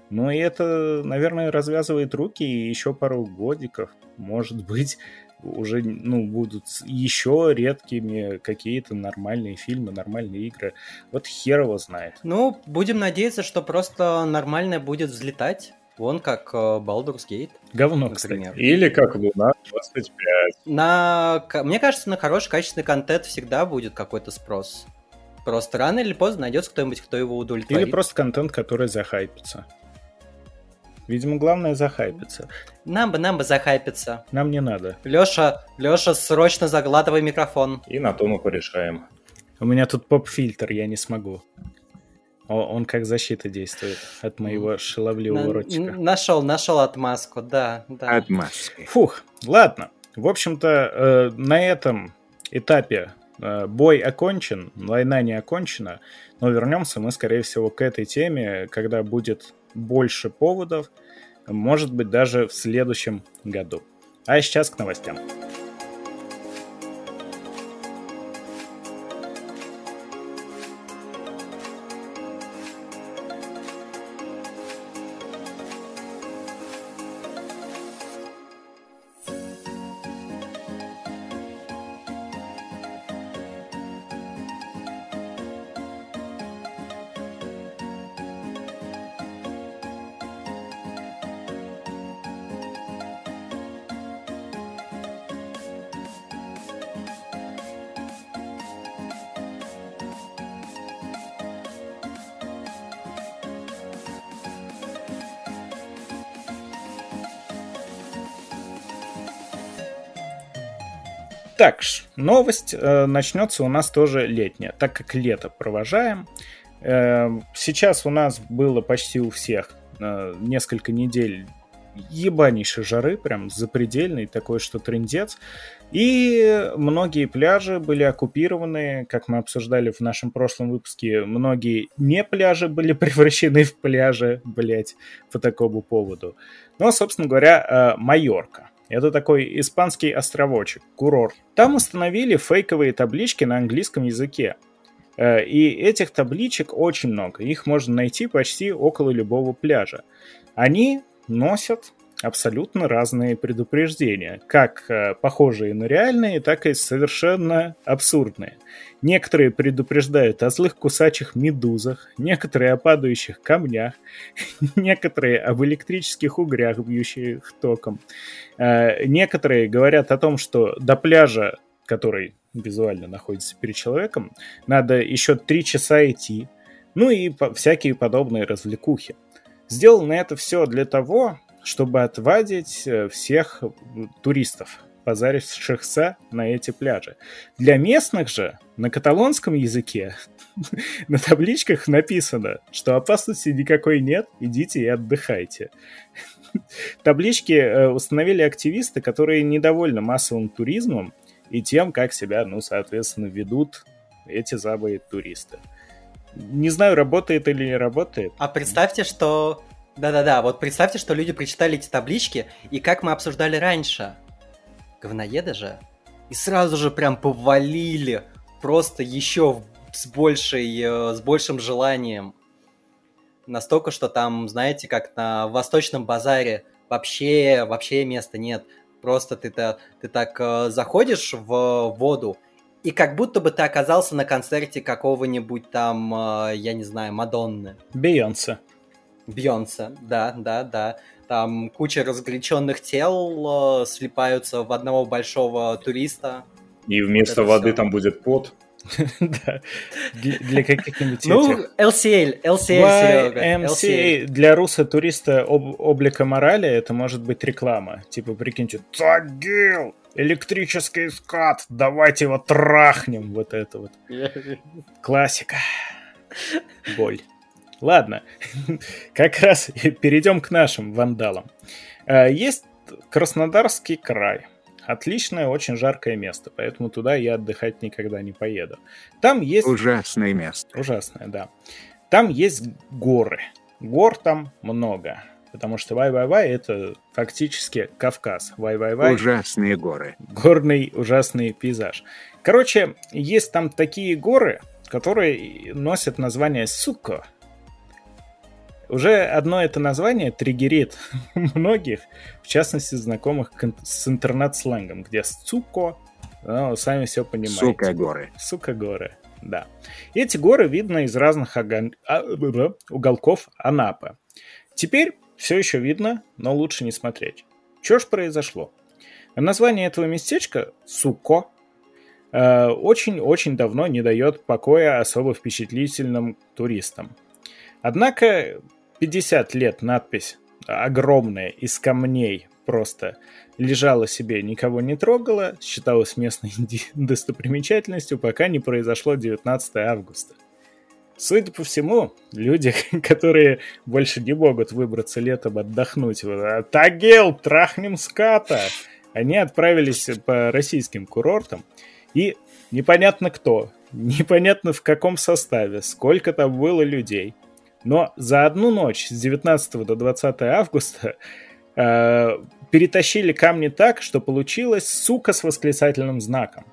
S3: Ну и это, наверное, развязывает руки, и еще пару годиков, может быть, уже ну, будут еще редкими какие-то нормальные фильмы, нормальные игры. Вот хер его знает.
S5: Ну, будем надеяться, что просто нормально будет взлетать. Вон как э, Baldur's Gate.
S3: Говно, например.
S4: Кстати. Или как Луна 25.
S5: На... Мне кажется, на хороший качественный контент всегда будет какой-то спрос. Просто рано или поздно найдется кто-нибудь, кто его удовлетворит.
S3: Или просто контент, который захайпится. Видимо, главное захайпиться.
S5: Нам бы, нам бы захайпиться.
S3: Нам не надо.
S5: Лёша, Лёша, срочно заглатывай микрофон.
S4: И на то мы порешаем.
S3: У меня тут поп-фильтр, я не смогу. Он как защита действует от моего шаловливого на, ротика.
S5: Нашел, нашел отмазку, да, да.
S1: Отмазки.
S3: Фух, ладно. В общем-то, э, на этом этапе э, бой окончен, война не окончена, но вернемся мы, скорее всего, к этой теме, когда будет больше поводов, может быть, даже в следующем году. А сейчас к новостям. Так, новость э, начнется у нас тоже летняя, так как лето провожаем. Э, сейчас у нас было почти у всех э, несколько недель ебанейшей жары, прям запредельной, такой, что трендец. И многие пляжи были оккупированы, как мы обсуждали в нашем прошлом выпуске, многие не пляжи были превращены в пляжи, блять, по такому поводу. Ну, собственно говоря, э, Майорка. Это такой испанский островочек, курорт. Там установили фейковые таблички на английском языке. Э, и этих табличек очень много. Их можно найти почти около любого пляжа. Они носят абсолютно разные предупреждения, как э, похожие на реальные, так и совершенно абсурдные. Некоторые предупреждают о злых кусачих медузах, некоторые о падающих камнях, некоторые об электрических угрях, бьющих током. Э, некоторые говорят о том, что до пляжа, который визуально находится перед человеком, надо еще три часа идти, ну и всякие подобные развлекухи. Сделано это все для того, чтобы отвадить э, всех туристов, позарившихся на эти пляжи. Для местных же на каталонском языке на табличках написано, что опасности никакой нет, идите и отдыхайте. Таблички э, установили активисты, которые недовольны массовым туризмом и тем, как себя, ну, соответственно, ведут эти забые туристы. Не знаю, работает или не работает.
S5: А представьте, что да-да-да, вот представьте, что люди прочитали эти таблички, и как мы обсуждали раньше. Говноеды же. И сразу же прям повалили, просто еще с, большей, э, с большим желанием. Настолько, что там, знаете, как на Восточном базаре вообще, вообще места нет. Просто ты-то, ты так э, заходишь в воду, и как будто бы ты оказался на концерте какого-нибудь там, э, я не знаю, Мадонны.
S3: Бейонсе.
S5: Бьонса, да, да, да. Там куча разгоряченных тел э, слипаются в одного большого туриста.
S4: И вместо вот воды все. там будет пот.
S3: Да, для каких-нибудь
S5: Ну, LCL, LCL, Серега.
S3: Для руса туриста облика морали это может быть реклама. Типа, прикиньте, Тагил, электрический скат, давайте его трахнем. Вот это вот. Классика. Боль. Ладно, как раз перейдем к нашим вандалам. Э, есть Краснодарский край. Отличное, очень жаркое место, поэтому туда я отдыхать никогда не поеду. Там есть...
S1: Ужасное место.
S3: Ужасное, да. Там есть горы. Гор там много. Потому что Вай-Вай-Вай это фактически Кавказ. Вай-Вай-Вай.
S1: Ужасные горы.
S3: Горный ужасный пейзаж. Короче, есть там такие горы, которые носят название Суко. Уже одно это название триггерит многих, в частности, знакомых с интернет-сленгом, где «суко», ну, сами все понимаете.
S1: Сука горы.
S3: Сука горы, да. И эти горы видно из разных огон... А, уголков Анапы. Теперь все еще видно, но лучше не смотреть. Что ж произошло? Название этого местечка «Суко» э, очень-очень давно не дает покоя особо впечатлительным туристам. Однако 50 лет надпись огромная из камней просто лежала себе, никого не трогала, считалась местной достопримечательностью, пока не произошло 19 августа. Судя по всему, люди, которые больше не могут выбраться летом отдохнуть, Тагел, трахнем ската, они отправились по российским курортам, и непонятно кто, непонятно в каком составе, сколько там было людей – но за одну ночь с 19 до 20 августа э, перетащили камни так, что получилось сука с восклицательным знаком.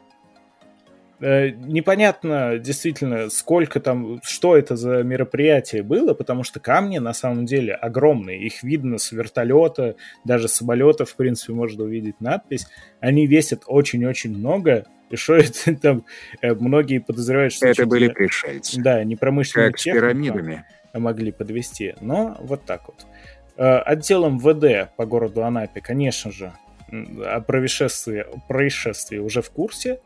S3: Э, непонятно действительно, сколько там, что это за мероприятие было, потому что камни на самом деле огромные. Их видно с вертолета, даже с самолета, в принципе, можно увидеть надпись. Они весят очень-очень много, и что это там, э, многие подозревают, что...
S1: Это были пришельцы.
S3: Да, не промышленные
S1: Как с пирамидами
S3: могли подвести. Но вот так вот. Э, отделом ВД по городу Анапе, конечно же, о происшествии, происшествии уже в курсе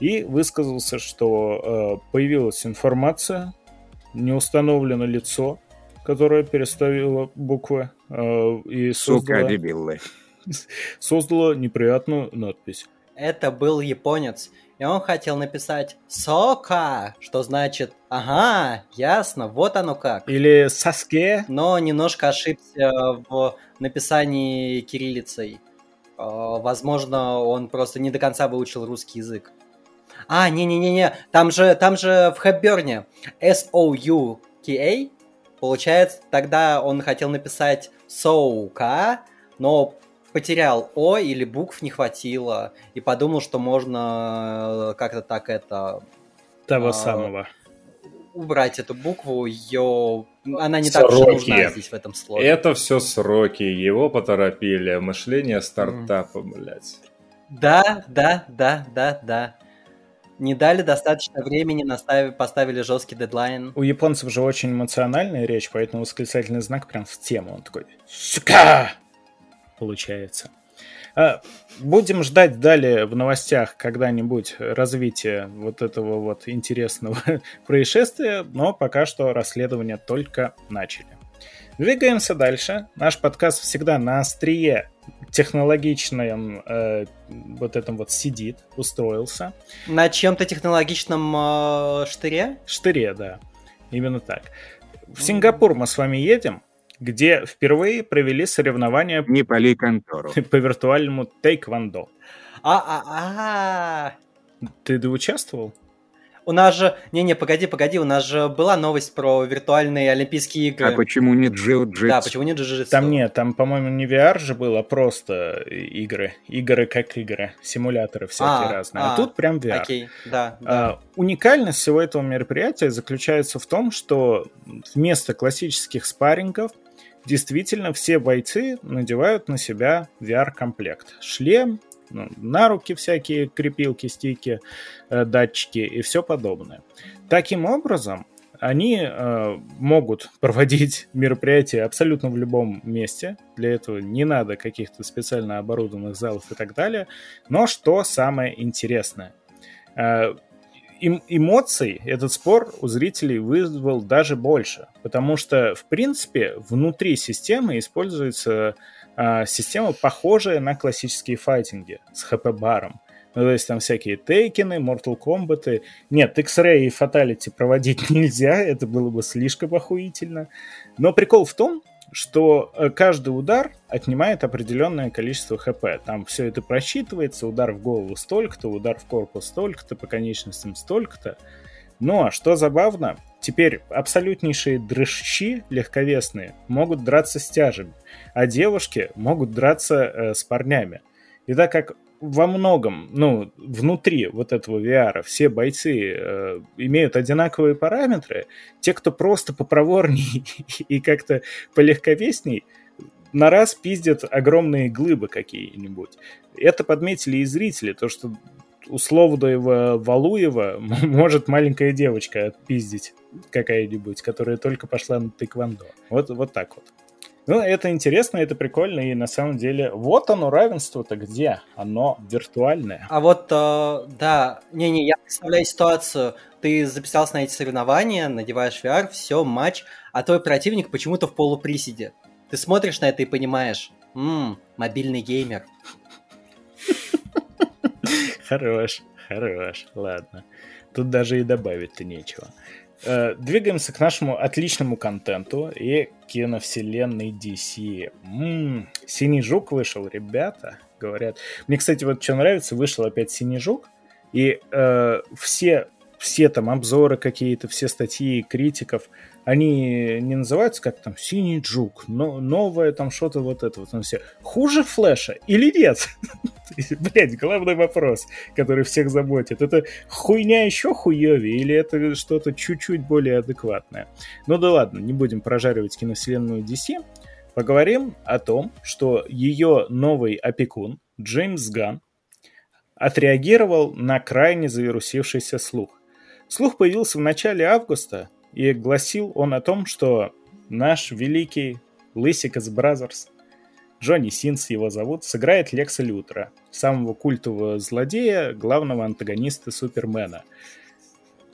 S3: и высказался, что э, появилась информация, не установлено лицо, которое переставило буквы э, и создало,
S1: Сука, дебилы.
S3: создало неприятную надпись.
S5: это был японец. И он хотел написать «Сока», что значит «Ага, ясно, вот оно как».
S3: Или «Саске».
S5: Но немножко ошибся в написании кириллицей. А, возможно, он просто не до конца выучил русский язык. А, не-не-не-не, там же, там же в Хэбберне S-O-U-K-A, получается, тогда он хотел написать «Соука», но потерял О или букв не хватило, и подумал, что можно э, как-то так это...
S3: Того а, самого.
S5: Убрать эту букву, ее... Она не сроки. так уж нужна здесь в этом слове.
S4: Это все сроки, его поторопили, мышление стартапа, mm. блядь.
S5: Да, да, да, да, да. Не дали достаточно времени, наставили, поставили жесткий дедлайн.
S3: У японцев же очень эмоциональная речь, поэтому восклицательный знак прям в тему. Он такой «Сука!» Получается. А, будем ждать далее в новостях когда-нибудь развития вот этого вот интересного происшествия, но пока что расследование только начали. Двигаемся дальше. Наш подкаст всегда на острие технологичном э, вот этом вот сидит, устроился.
S5: На чем-то технологичном э, штыре?
S3: Штыре, да. Именно так. В Сингапур мы с вами едем где впервые провели соревнования
S1: Не пали контору.
S3: по виртуальному тейквондо.
S5: А-а-а!
S3: Ты участвовал?
S5: У нас же... Не-не, погоди, погоди, у нас же была новость про виртуальные Олимпийские игры.
S1: А почему не джиу-джитсу?
S5: Да, почему не джиу-джитсу?
S3: Там нет, там, по-моему, не VR же было, а просто игры. Игры как игры. Симуляторы всякие а, разные. А, а тут прям VR.
S5: Окей, да,
S3: да. А, уникальность всего этого мероприятия заключается в том, что вместо классических спаррингов действительно все бойцы надевают на себя VR-комплект. Шлем, ну, на руки всякие крепилки, стики, э, датчики и все подобное. Таким образом, они э, могут проводить мероприятия абсолютно в любом месте. Для этого не надо каких-то специально оборудованных залов и так далее. Но что самое интересное? Э, эмоций этот спор у зрителей вызвал даже больше, потому что, в принципе, внутри системы используется а, система, похожая на классические файтинги с хп-баром. Ну, то есть там всякие тейкины, Mortal Kombat. Нет, X-Ray и Fatality проводить нельзя, это было бы слишком охуительно. Но прикол в том, что э, каждый удар отнимает определенное количество хп. Там все это просчитывается, удар в голову столько-то, удар в корпус столько-то, по конечностям столько-то. Но, что забавно, теперь абсолютнейшие дрыщи легковесные могут драться с тяжами, а девушки могут драться э, с парнями. И так как во многом, ну, внутри вот этого VR все бойцы э, имеют одинаковые параметры, те, кто просто попроворней и как-то полегковесней, на раз пиздят огромные глыбы какие-нибудь. Это подметили и зрители, то, что условного Валуева может маленькая девочка отпиздить какая-нибудь, которая только пошла на тэквондо. Вот, вот так вот. Ну, это интересно, это прикольно, и на самом деле, вот оно равенство-то где? Оно виртуальное.
S5: А вот, э, да, не-не, я представляю ситуацию, ты записался на эти соревнования, надеваешь VR, все, матч, а твой противник почему-то в полуприседе. Ты смотришь на это и понимаешь, ммм, мобильный геймер.
S3: Хорош, хорош, ладно. Тут даже и добавить-то нечего. Э, двигаемся к нашему отличному контенту и киновселенной DC. М-м, Синий жук вышел, ребята, говорят. Мне, кстати, вот что нравится, вышел опять Синий жук, и э, все, все там обзоры какие-то, все статьи критиков, они не называются как там «Синий жук», но новое там что-то вот это вот. Там все. Хуже Флэша или нет? Блять, главный вопрос, который всех заботит. Это хуйня еще хуевее или это что-то чуть-чуть более адекватное? Ну да ладно, не будем прожаривать киновселенную DC. Поговорим о том, что ее новый опекун Джеймс Ган отреагировал на крайне завирусившийся слух. Слух появился в начале августа, и гласил он о том, что наш великий Лысик из Brazzers, Джонни Синс его зовут, сыграет Лекса Лютера, самого культового злодея, главного антагониста Супермена.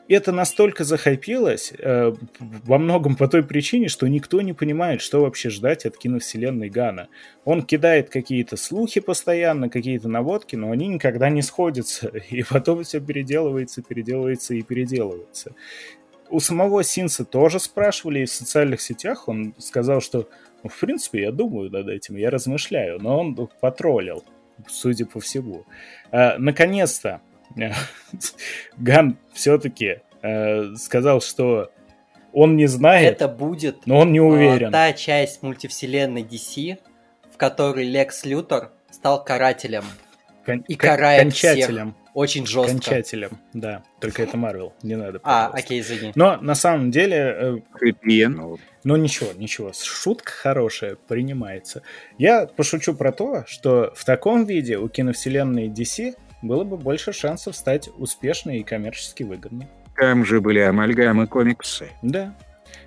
S3: это настолько захайпилось э, во многом по той причине, что никто не понимает, что вообще ждать от киновселенной Ганна. Он кидает какие-то слухи постоянно, какие-то наводки, но они никогда не сходятся. И потом все переделывается, переделывается и переделывается. У самого Синса тоже спрашивали и в социальных сетях. Он сказал, что, ну, в принципе, я думаю над этим, я размышляю. Но он потроллил, судя по всему. А, наконец-то Ган все-таки э, сказал, что он не знает.
S5: Это будет
S3: но он не уверен.
S5: Э, та часть мультивселенной DC, в которой Лекс Лютер стал карателем.
S3: Кон- и карает кончателем. всех.
S5: Очень жестко.
S3: Кончателем, да. Только это Марвел, не надо.
S5: А, окей, извини.
S3: Но на самом деле... Э, ну ничего, ничего, шутка хорошая, принимается. Я пошучу про то, что в таком виде у киновселенной DC было бы больше шансов стать успешной и коммерчески выгодной.
S1: Там же были амальгамы комиксы.
S3: Да.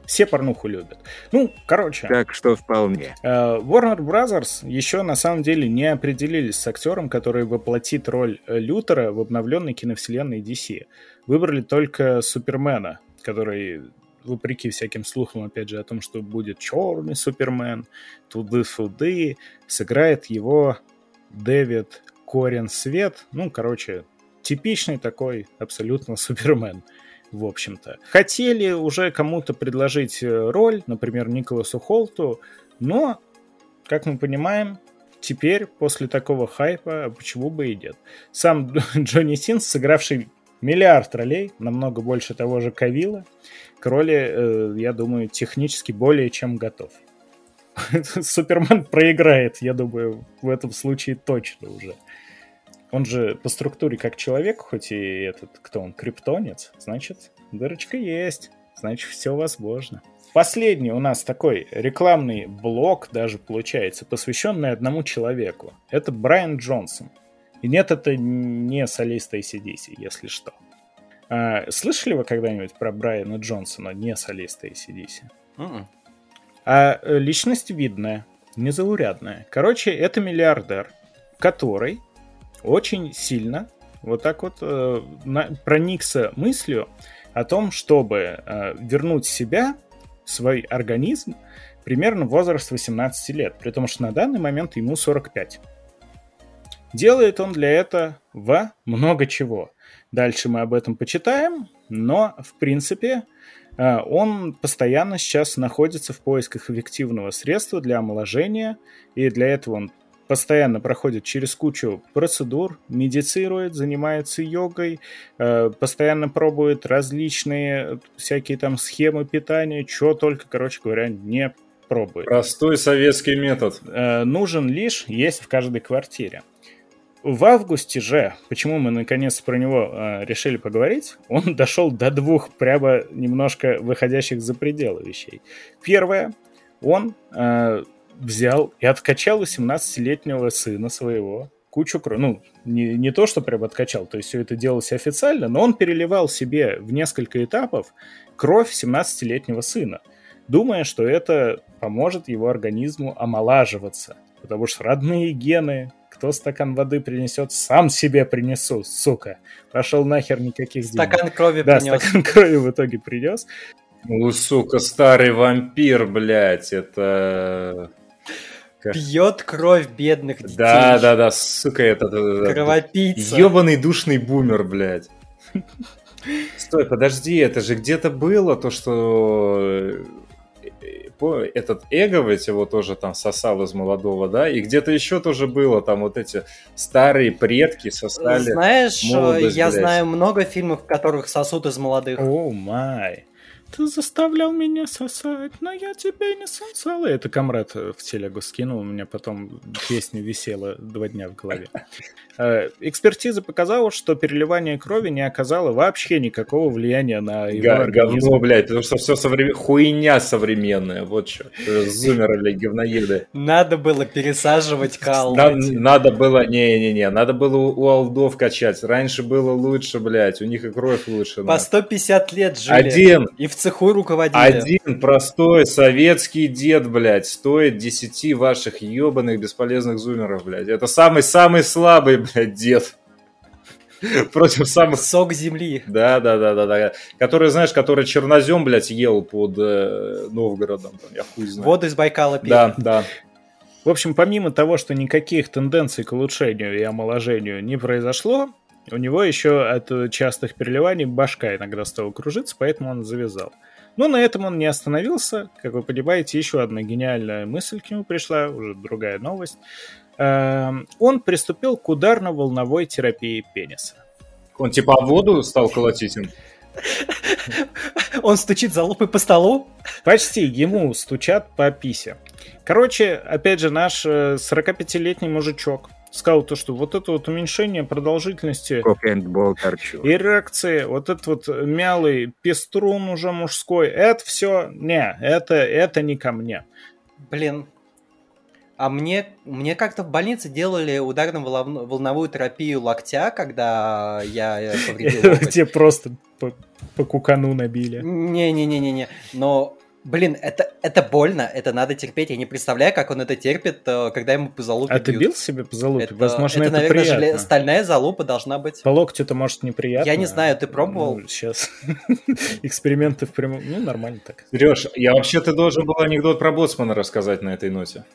S3: Все порнуху любят. Ну, короче.
S1: Так что вполне.
S3: Э, Warner Brothers еще на самом деле не определились с актером, который воплотит роль э, Лютера в обновленной киновселенной DC. Выбрали только Супермена, который вопреки всяким слухам, опять же, о том, что будет черный Супермен, туды-фуды, сыграет его Дэвид Корен Свет. Ну, короче, типичный такой абсолютно Супермен в общем-то. Хотели уже кому-то предложить э, роль, например, Николасу Холту, но, как мы понимаем, теперь, после такого хайпа, почему бы и нет. Сам Джонни Синс, сыгравший миллиард ролей, намного больше того же Кавила, к роли, э, я думаю, технически более чем готов. Супермен проиграет, я думаю, в этом случае точно уже. Он же по структуре как человек, хоть и этот, кто он, криптонец, значит, дырочка есть, значит, все возможно. Последний у нас такой рекламный блок даже получается, посвященный одному человеку. Это Брайан Джонсон. И нет, это не солист ACDC, если что. А, слышали вы когда-нибудь про Брайана Джонсона, не солиста ACDC? Mm-mm. А э, личность видная, незаурядная. Короче, это миллиардер, который очень сильно вот так вот э, на, проникся мыслью о том, чтобы э, вернуть себя, свой организм, примерно в возраст 18 лет, при том, что на данный момент ему 45. Делает он для этого много чего. Дальше мы об этом почитаем, но, в принципе, э, он постоянно сейчас находится в поисках эффективного средства для омоложения, и для этого он постоянно проходит через кучу процедур, медицирует, занимается йогой, э, постоянно пробует различные всякие там схемы питания, что только, короче говоря, не пробует.
S4: Простой советский метод.
S3: Э, нужен лишь есть в каждой квартире. В августе же, почему мы наконец про него э, решили поговорить, он дошел до двух прямо немножко выходящих за пределы вещей. Первое, он э, взял и откачал у 17-летнего сына своего кучу крови. Ну, не, не то, что прям откачал, то есть все это делалось официально, но он переливал себе в несколько этапов кровь 17-летнего сына, думая, что это поможет его организму омолаживаться. Потому что родные гены, кто стакан воды принесет, сам себе принесу, сука. Пошел нахер никаких
S5: денег. Стакан крови
S3: да, принес. Да, стакан крови в итоге принес.
S4: Ну, сука, старый вампир, блядь, это...
S5: Пьет кровь бедных детей.
S4: Да, да, да, сука, это...
S5: Кровопийца.
S4: Ебаный душный бумер, блядь. Стой, подожди, это же где-то было то, что э, этот эго ведь его тоже там сосал из молодого, да, и где-то еще тоже было, там вот эти старые предки сосали
S5: Знаешь, молодость, я блядь. знаю много фильмов, в которых сосут из молодых.
S3: О май. Ты заставлял меня сосать, но я тебе не сосала. Это комрад в телегу скинул, у меня потом песня висела два дня в голове. Э, экспертиза показала, что переливание крови не оказало вообще никакого влияния на его Г- организм.
S4: Говно, блядь, потому что все соврем... хуйня современная, вот что. Зумеры, блядь, говноеды.
S5: Надо было пересаживать кал.
S4: Надо, надо было, не-не-не, надо было у алдов качать. Раньше было лучше, блядь, у них и кровь лучше.
S5: По 150 лет жили.
S4: Один.
S5: И в цеху руководили.
S4: Один простой советский дед, блядь, стоит 10 ваших ебаных бесполезных зумеров, блядь. Это самый-самый слабый, блядь, дед. Против самых...
S5: Сок земли.
S4: Да, да, да, да, да. Который, знаешь, который чернозем, блядь, ел под э, Новгородом. Там, я хуй знаю.
S5: Воду из Байкала
S4: пил. Да, да.
S3: В общем, помимо того, что никаких тенденций к улучшению и омоложению не произошло, у него еще от частых переливаний башка иногда стала кружиться, поэтому он завязал. Но на этом он не остановился. Как вы понимаете, еще одна гениальная мысль к нему пришла, уже другая новость. Эм, он приступил к ударно-волновой терапии пениса.
S4: Он типа воду стал колотить им?
S5: Он стучит за лупой по столу?
S3: Почти, ему стучат по писе. Короче, опять же, наш 45-летний э, мужичок сказал то, что вот это вот уменьшение продолжительности эрекции, вот этот вот мялый пеструн уже мужской, это все, не, это, это не ко мне.
S5: Блин, а мне, мне как-то в больнице делали ударно-волновую терапию локтя, когда я
S3: повредил локоть. Тебе просто по, по кукану набили.
S5: Не-не-не-не-не. Но Блин, это, это больно, это надо терпеть. Я не представляю, как он это терпит, э, когда ему по залупе
S3: А бьют. ты бил себе по залупе?
S5: Это,
S3: Возможно, это,
S5: это наверное, приятно. Желе... стальная залупа должна быть.
S3: По локтю это может неприятно.
S5: Я не знаю, ты пробовал?
S3: Ну, сейчас эксперименты в прямом... Ну, нормально так.
S4: Сереж, я вообще ты должен был анекдот про Боцмана рассказать на этой ноте.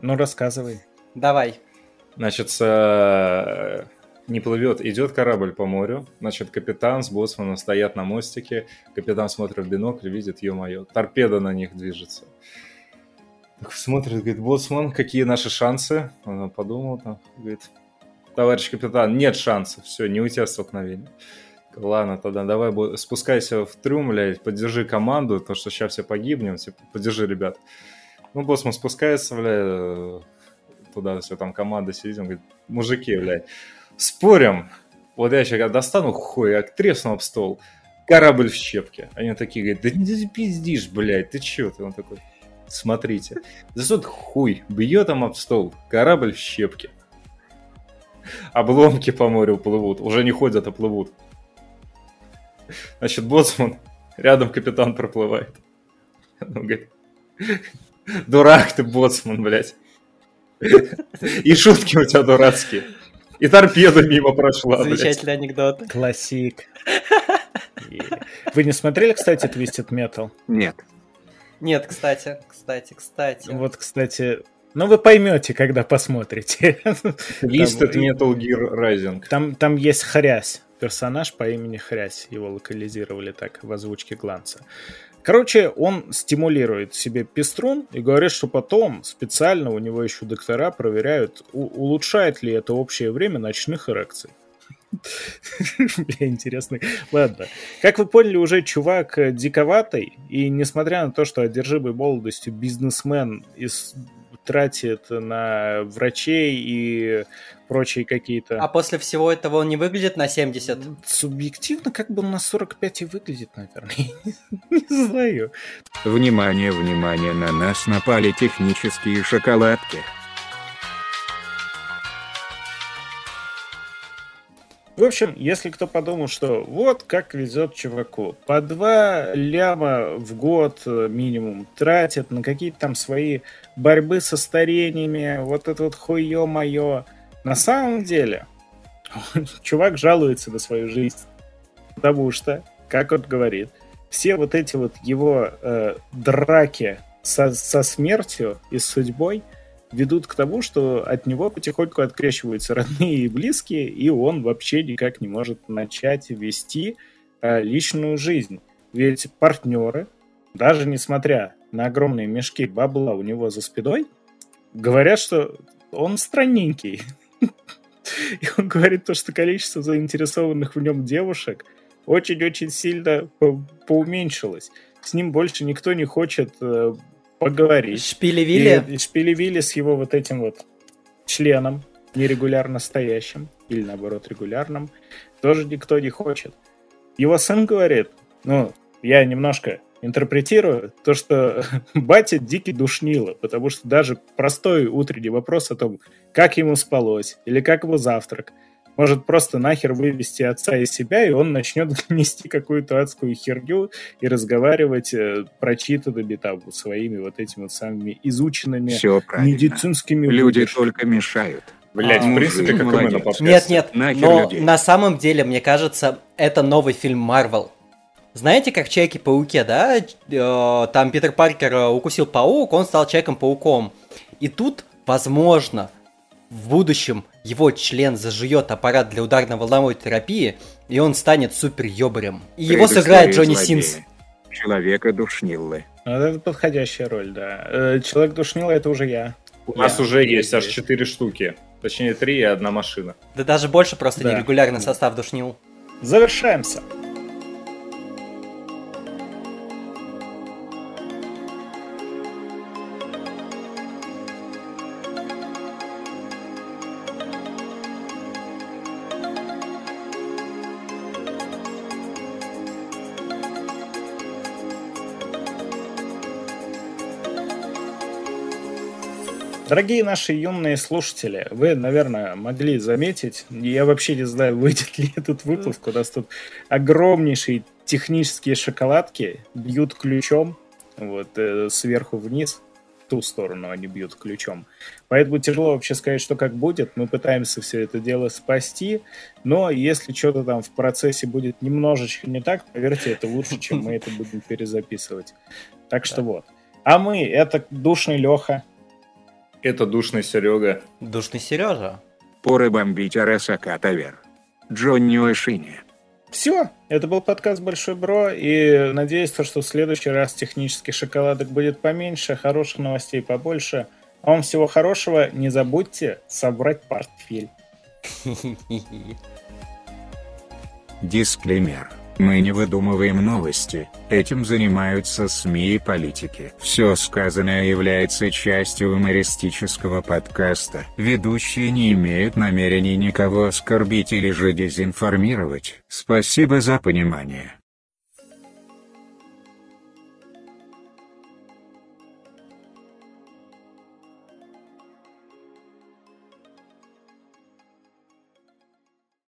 S3: Ну, рассказывай.
S5: Давай.
S4: Значит, э, не плывет, идет корабль по морю, значит, капитан с боцманом стоят на мостике, капитан смотрит в бинокль, видит, ё-моё, торпеда на них движется. Так смотрит, говорит, боцман, какие наши шансы? Он подумал, там, говорит, товарищ капитан, нет шансов, все, не у тебя столкновение. Ладно, тогда давай спускайся в трюм, блядь, поддержи команду, то что сейчас все погибнем, типа, поддержи ребят. Ну, боссман спускается, блядь, туда все, там команда сидит, он говорит, мужики, блядь, Спорим, вот я сейчас достану хуй, как тресну об стол, корабль в щепке. Они такие говорят, да не пиздишь, блядь, ты чё? Ты он такой, смотрите. Засот хуй, бьет там об стол, корабль в щепке. Обломки по морю плывут, уже не ходят, а плывут. Значит, боцман, рядом капитан проплывает. Он говорит, дурак ты, боцман, блядь. И шутки у тебя дурацкие. И торпеда мимо прошла.
S5: Замечательный блядь. анекдот.
S3: Классик. Вы не смотрели, кстати, Twisted Metal?
S1: Нет.
S5: Нет, кстати, кстати, кстати.
S3: Вот, кстати, ну, вы поймете, когда посмотрите.
S4: Twisted Metal Gear Rising.
S3: Там, там есть Хрясь, персонаж по имени Хрясь. Его локализировали так в озвучке Гланца. Короче, он стимулирует себе пеструн и говорит, что потом специально у него еще доктора проверяют, улучшает ли это общее время ночных эрекций. Бля, интересно. Ладно. Как вы поняли, уже чувак диковатый, и несмотря на то, что одержимый молодостью бизнесмен из тратит на врачей и прочие какие-то...
S5: А после всего этого он не выглядит на 70?
S3: Субъективно, как бы он на 45 и выглядит, наверное. не знаю.
S1: Внимание, внимание, на нас напали технические шоколадки.
S3: В общем, если кто подумал, что вот как везет чуваку, по два ляма в год э, минимум тратят на какие-то там свои борьбы со старениями, вот это вот хуе мое. На самом деле, чувак жалуется на свою жизнь, потому что, как он говорит, все вот эти вот его э, драки со, со смертью и с судьбой – ведут к тому, что от него потихоньку открещиваются родные и близкие, и он вообще никак не может начать вести э, личную жизнь. Ведь партнеры, даже несмотря на огромные мешки бабла у него за спиной, говорят, что он странненький. И он говорит то, что количество заинтересованных в нем девушек очень-очень сильно по поуменьшилось. С ним больше никто не хочет э, поговорить.
S5: Шпили-Вилли?
S3: И, и Шпили-Вилли с его вот этим вот членом, нерегулярно стоящим, или наоборот регулярным, тоже никто не хочет. Его сын говорит, ну, я немножко интерпретирую, то, что батя дикий душнило, потому что даже простой утренний вопрос о том, как ему спалось, или как его завтрак, может просто нахер вывести отца из себя, и он начнет нести какую-то адскую херню и разговаривать э, прочитанными там своими вот этими вот самыми изученными медицинскими
S1: Люди только мешают.
S4: Блять, а, в принципе, как молодец.
S5: и мы на Нет, нет, Нахер но людей. на самом деле, мне кажется, это новый фильм Марвел. Знаете, как в Человеке-пауке, да? Э, там Питер Паркер э, укусил паук, он стал Человеком-пауком. И тут, возможно, в будущем его член зажует аппарат для ударно-волновой терапии, и он станет супер ёбарем. И его сыграет Джонни Синс.
S1: Человека душниллы.
S3: Вот это подходящая роль, да. Э, Человек душнила это уже я.
S4: У нас уже есть аж четыре штуки. Точнее, три и одна машина.
S5: Да даже больше просто да. нерегулярный состав душнил.
S3: Завершаемся. Дорогие наши юные слушатели, вы, наверное, могли заметить, я вообще не знаю, выйдет ли этот выпуск, у нас тут огромнейшие технические шоколадки бьют ключом, вот, э, сверху вниз, в ту сторону они бьют ключом. Поэтому тяжело вообще сказать, что как будет. Мы пытаемся все это дело спасти, но если что-то там в процессе будет немножечко не так, поверьте, это лучше, чем мы это будем перезаписывать. Так что вот. А мы, это душный Леха,
S4: это душный Серега.
S5: Душный Сережа.
S1: Поры бомбить Арасака Тавер. Джонни Ошини.
S3: Все, это был подкаст Большой Бро, и надеюсь, что в следующий раз технических шоколадок будет поменьше, хороших новостей побольше. А вам всего хорошего, не забудьте собрать портфель.
S1: Дисклеймер. Мы не выдумываем новости, этим занимаются СМИ и политики. Все сказанное является частью юмористического подкаста. Ведущие не имеют намерений никого оскорбить или же дезинформировать. Спасибо за понимание.